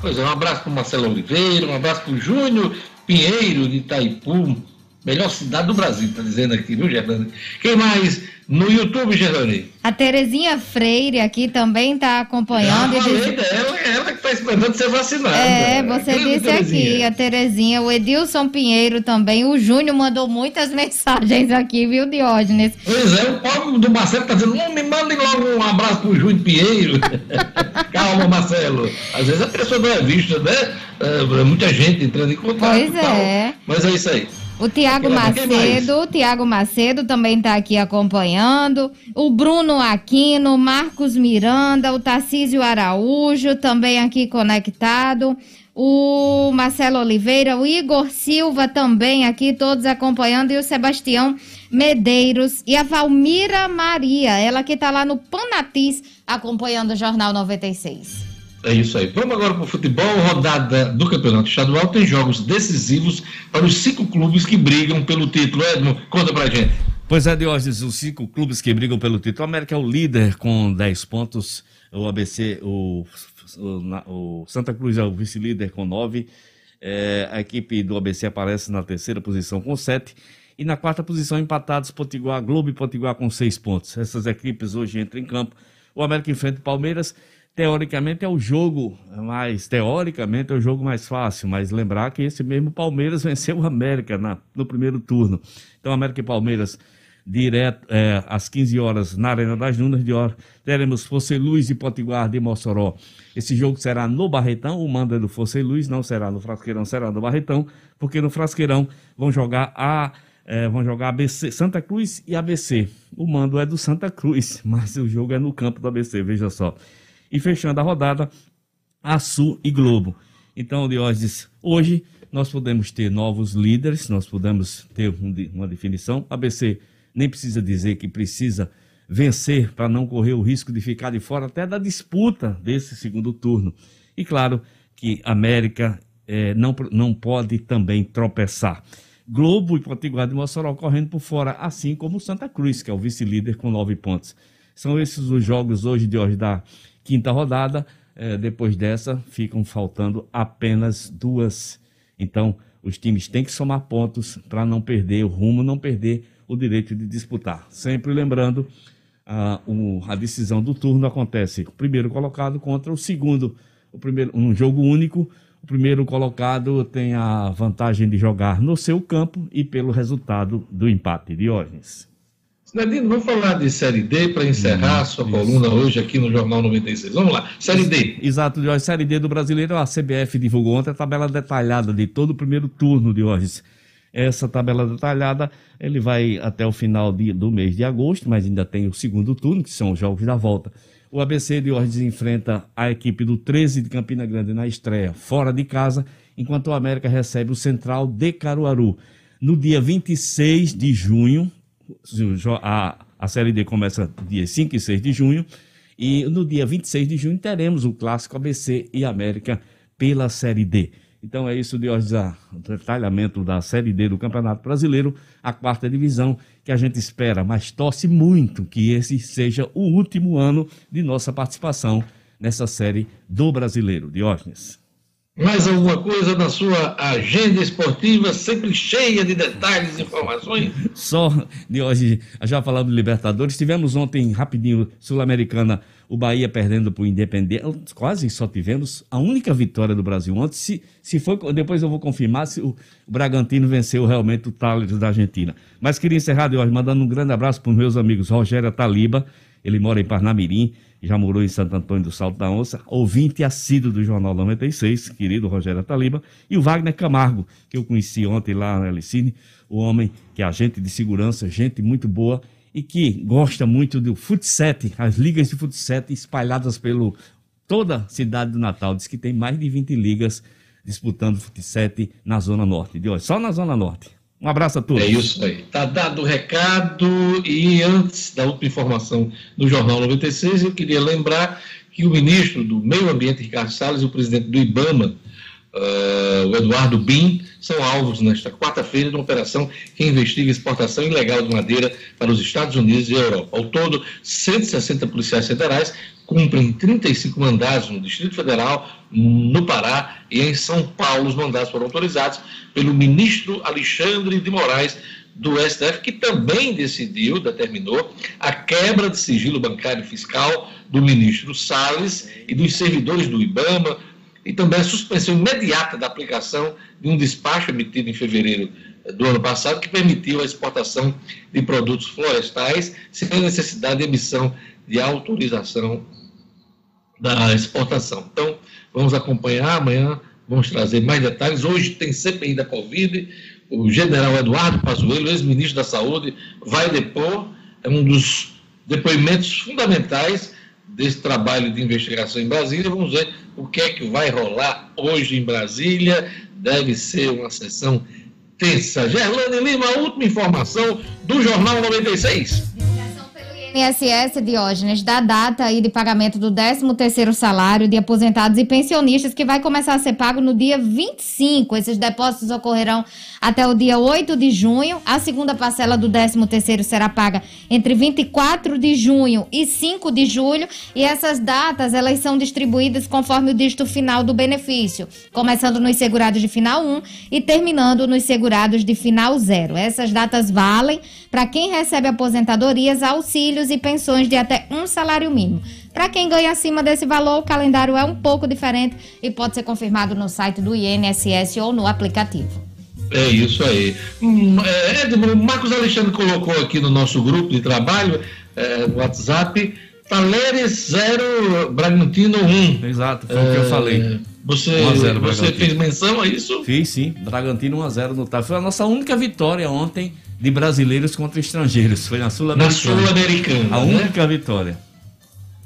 Pois é, um abraço para Marcelo Oliveira, um abraço para o Júnior Pinheiro de Itaipu, melhor cidade do Brasil, está dizendo aqui, viu, Gerlane? Quem mais no YouTube, Gerlane? A Terezinha Freire aqui também está acompanhando. Ah, diz... dela, ela que está esperando ser vacinada. É, você disse Terezinha. aqui, a Terezinha, o Edilson Pinheiro também, o Júnior mandou muitas <laughs> mensagens aqui, viu, Diógenes? Pois é, o Paulo do Marcelo está dizendo, não, me mandem logo um abraço para o Júnior Pinheiro. <laughs> Calma, Marcelo. Às vezes a pessoa não é vista, né? É, muita gente entrando em contato. Pois é. Mas é isso aí. O Tiago Macedo, o Tiago Macedo também está aqui acompanhando. O Bruno Aquino, Marcos Miranda, o Tarcísio Araújo também aqui conectado. O Marcelo Oliveira, o Igor Silva também aqui, todos acompanhando. E o Sebastião Medeiros e a Valmira Maria, ela que está lá no Panatis acompanhando o Jornal 96. É isso aí. Vamos agora para o futebol. Rodada do Campeonato Estadual tem jogos decisivos para os cinco clubes que brigam pelo título. Edmo, conta para gente. Pois é, Diógenes, os cinco clubes que brigam pelo título. O América é o líder com 10 pontos. O ABC, o, o, o Santa Cruz é o vice-líder com 9. É, a equipe do ABC aparece na terceira posição com sete. E na quarta posição, empatados Potiguar, Globo e Potiguar com seis pontos. Essas equipes hoje entram em campo. O América enfrenta o Palmeiras. Teoricamente é o jogo mais. Teoricamente é o jogo mais fácil, mas lembrar que esse mesmo Palmeiras <laughs> venceu o América na, no primeiro turno. Então, América e Palmeiras direto é, às 15 horas na Arena das Dunas de Hora. Teremos Fosse Luz e Potiguar de Mossoró. Esse jogo será no Barretão, o mando é do Fosse Luz, não será no Frasqueirão, será no Barretão, porque no Frasqueirão vão jogar a é, vão jogar ABC, Santa Cruz e ABC. O mando é do Santa Cruz, <laughs> mas o jogo é no campo do ABC, veja só. E fechando a rodada, Açu e Globo. Então, Diógenes, hoje nós podemos ter novos líderes, nós podemos ter um, uma definição. ABC nem precisa dizer que precisa vencer para não correr o risco de ficar de fora até da disputa desse segundo turno. E claro que América é, não, não pode também tropeçar. Globo e Potiguar de Mossoró correndo por fora, assim como Santa Cruz, que é o vice-líder com nove pontos. São esses os jogos hoje de hoje da quinta rodada. É, depois dessa, ficam faltando apenas duas. Então, os times têm que somar pontos para não perder o rumo, não perder o direito de disputar. Sempre lembrando, a, o, a decisão do turno acontece o primeiro colocado contra o segundo, o primeiro, um jogo único o primeiro colocado tem a vantagem de jogar no seu campo e pelo resultado do empate. Diógenes. Sinadino, vamos falar de Série D para encerrar hum, sua isso. coluna hoje aqui no Jornal 96. Vamos lá, Série D. Exato, Diógenes. Série D do Brasileiro, a CBF divulgou ontem a tabela detalhada de todo o primeiro turno, Diógenes. Essa tabela detalhada, ele vai até o final de, do mês de agosto, mas ainda tem o segundo turno, que são os jogos da volta. O ABC de Ordes enfrenta a equipe do 13 de Campina Grande na estreia, fora de casa, enquanto o América recebe o Central de Caruaru. No dia 26 de junho, a, a Série D começa dia 5 e 6 de junho, e no dia 26 de junho teremos o clássico ABC e América pela Série D. Então é isso de hoje, o detalhamento da Série D do Campeonato Brasileiro, a quarta divisão, que a gente espera, mas torce muito que esse seja o último ano de nossa participação nessa série do Brasileiro. Diógenes. Mais alguma coisa na sua agenda esportiva, sempre cheia de detalhes e informações? Só de hoje, já falamos de Libertadores. Tivemos ontem, rapidinho, Sul-Americana, o Bahia perdendo para o Independente. Quase só tivemos a única vitória do Brasil ontem. Se, se foi, depois eu vou confirmar se o, Bragantino venceu realmente o Thales da Argentina. Mas queria encerrar de hoje mandando um grande abraço para os meus amigos Rogério Taliba, ele mora em Parnamirim já morou em Santo Antônio do Salto da Onça, ouvinte assíduo do Jornal 96, querido Rogério Taliba, e o Wagner Camargo, que eu conheci ontem lá na Alicine, o homem que é agente de segurança, gente muito boa e que gosta muito do futsal, as ligas de futsal espalhadas pelo toda a cidade do Natal. Diz que tem mais de 20 ligas disputando futsal na Zona Norte. De hoje, só na Zona Norte. Um abraço a todos. É isso aí. Tá dado o recado. E antes da última informação do Jornal 96, eu queria lembrar que o ministro do Meio Ambiente, Ricardo Salles, e o presidente do IBAMA, uh, o Eduardo Bin, são alvos nesta quarta-feira de uma operação que investiga exportação ilegal de madeira para os Estados Unidos e Europa. Ao todo, 160 policiais federais cumprem 35 mandados no Distrito Federal, no Pará e em São Paulo. Os mandados foram autorizados pelo ministro Alexandre de Moraes do STF, que também decidiu, determinou, a quebra de sigilo bancário fiscal do ministro Salles e dos servidores do IBAMA, e também a suspensão imediata da aplicação de um despacho emitido em fevereiro do ano passado, que permitiu a exportação de produtos florestais sem necessidade de emissão de autorização da exportação. Então, vamos acompanhar amanhã, vamos trazer mais detalhes. Hoje tem CPI da Covid, o general Eduardo Pazuello, ex-ministro da Saúde, vai depor, é um dos depoimentos fundamentais desse trabalho de investigação em Brasília. Vamos ver o que é que vai rolar hoje em Brasília. Deve ser uma sessão tensa. Gerlane Lima, última informação do Jornal 96. INSS, Diógenes, da data aí de pagamento do 13º salário de aposentados e pensionistas, que vai começar a ser pago no dia 25. Esses depósitos ocorrerão até o dia 8 de junho. A segunda parcela do 13º será paga entre 24 de junho e 5 de julho. E essas datas, elas são distribuídas conforme o dígito final do benefício, começando nos segurados de final 1 e terminando nos segurados de final 0. Essas datas valem para quem recebe aposentadorias, auxílios e pensões de até um salário mínimo. Para quem ganha acima desse valor, o calendário é um pouco diferente e pode ser confirmado no site do INSS ou no aplicativo. É isso aí. Hum, é, Edmo, Marcos Alexandre colocou aqui no nosso grupo de trabalho, é, no WhatsApp, Taleres 0, Bragantino 1. Exato, foi o que eu É, falei. Você, 1 a 0 você fez menção a isso? Fiz sim, Bragantino 1x0 no TAF. Foi a nossa única vitória ontem de brasileiros contra estrangeiros. Foi na Na Sul-Americana. Sul-Americana. A né? única vitória.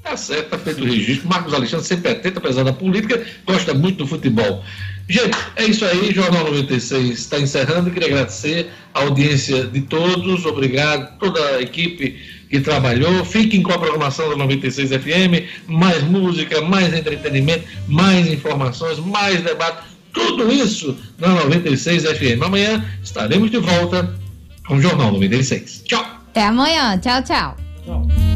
Tá certo, tá feito o registro. Marcos Alexandre sempre atento, apesar da política, gosta muito do futebol. Gente, é isso aí. Jornal 96 está encerrando. Queria agradecer a audiência de todos. Obrigado, toda a equipe que trabalhou. Fiquem com a programação da 96 FM. Mais música, mais entretenimento, mais informações, mais debate. Tudo isso na 96 FM. Amanhã estaremos de volta com o Jornal 96. Tchau. Até amanhã. Tchau, tchau. Tchau.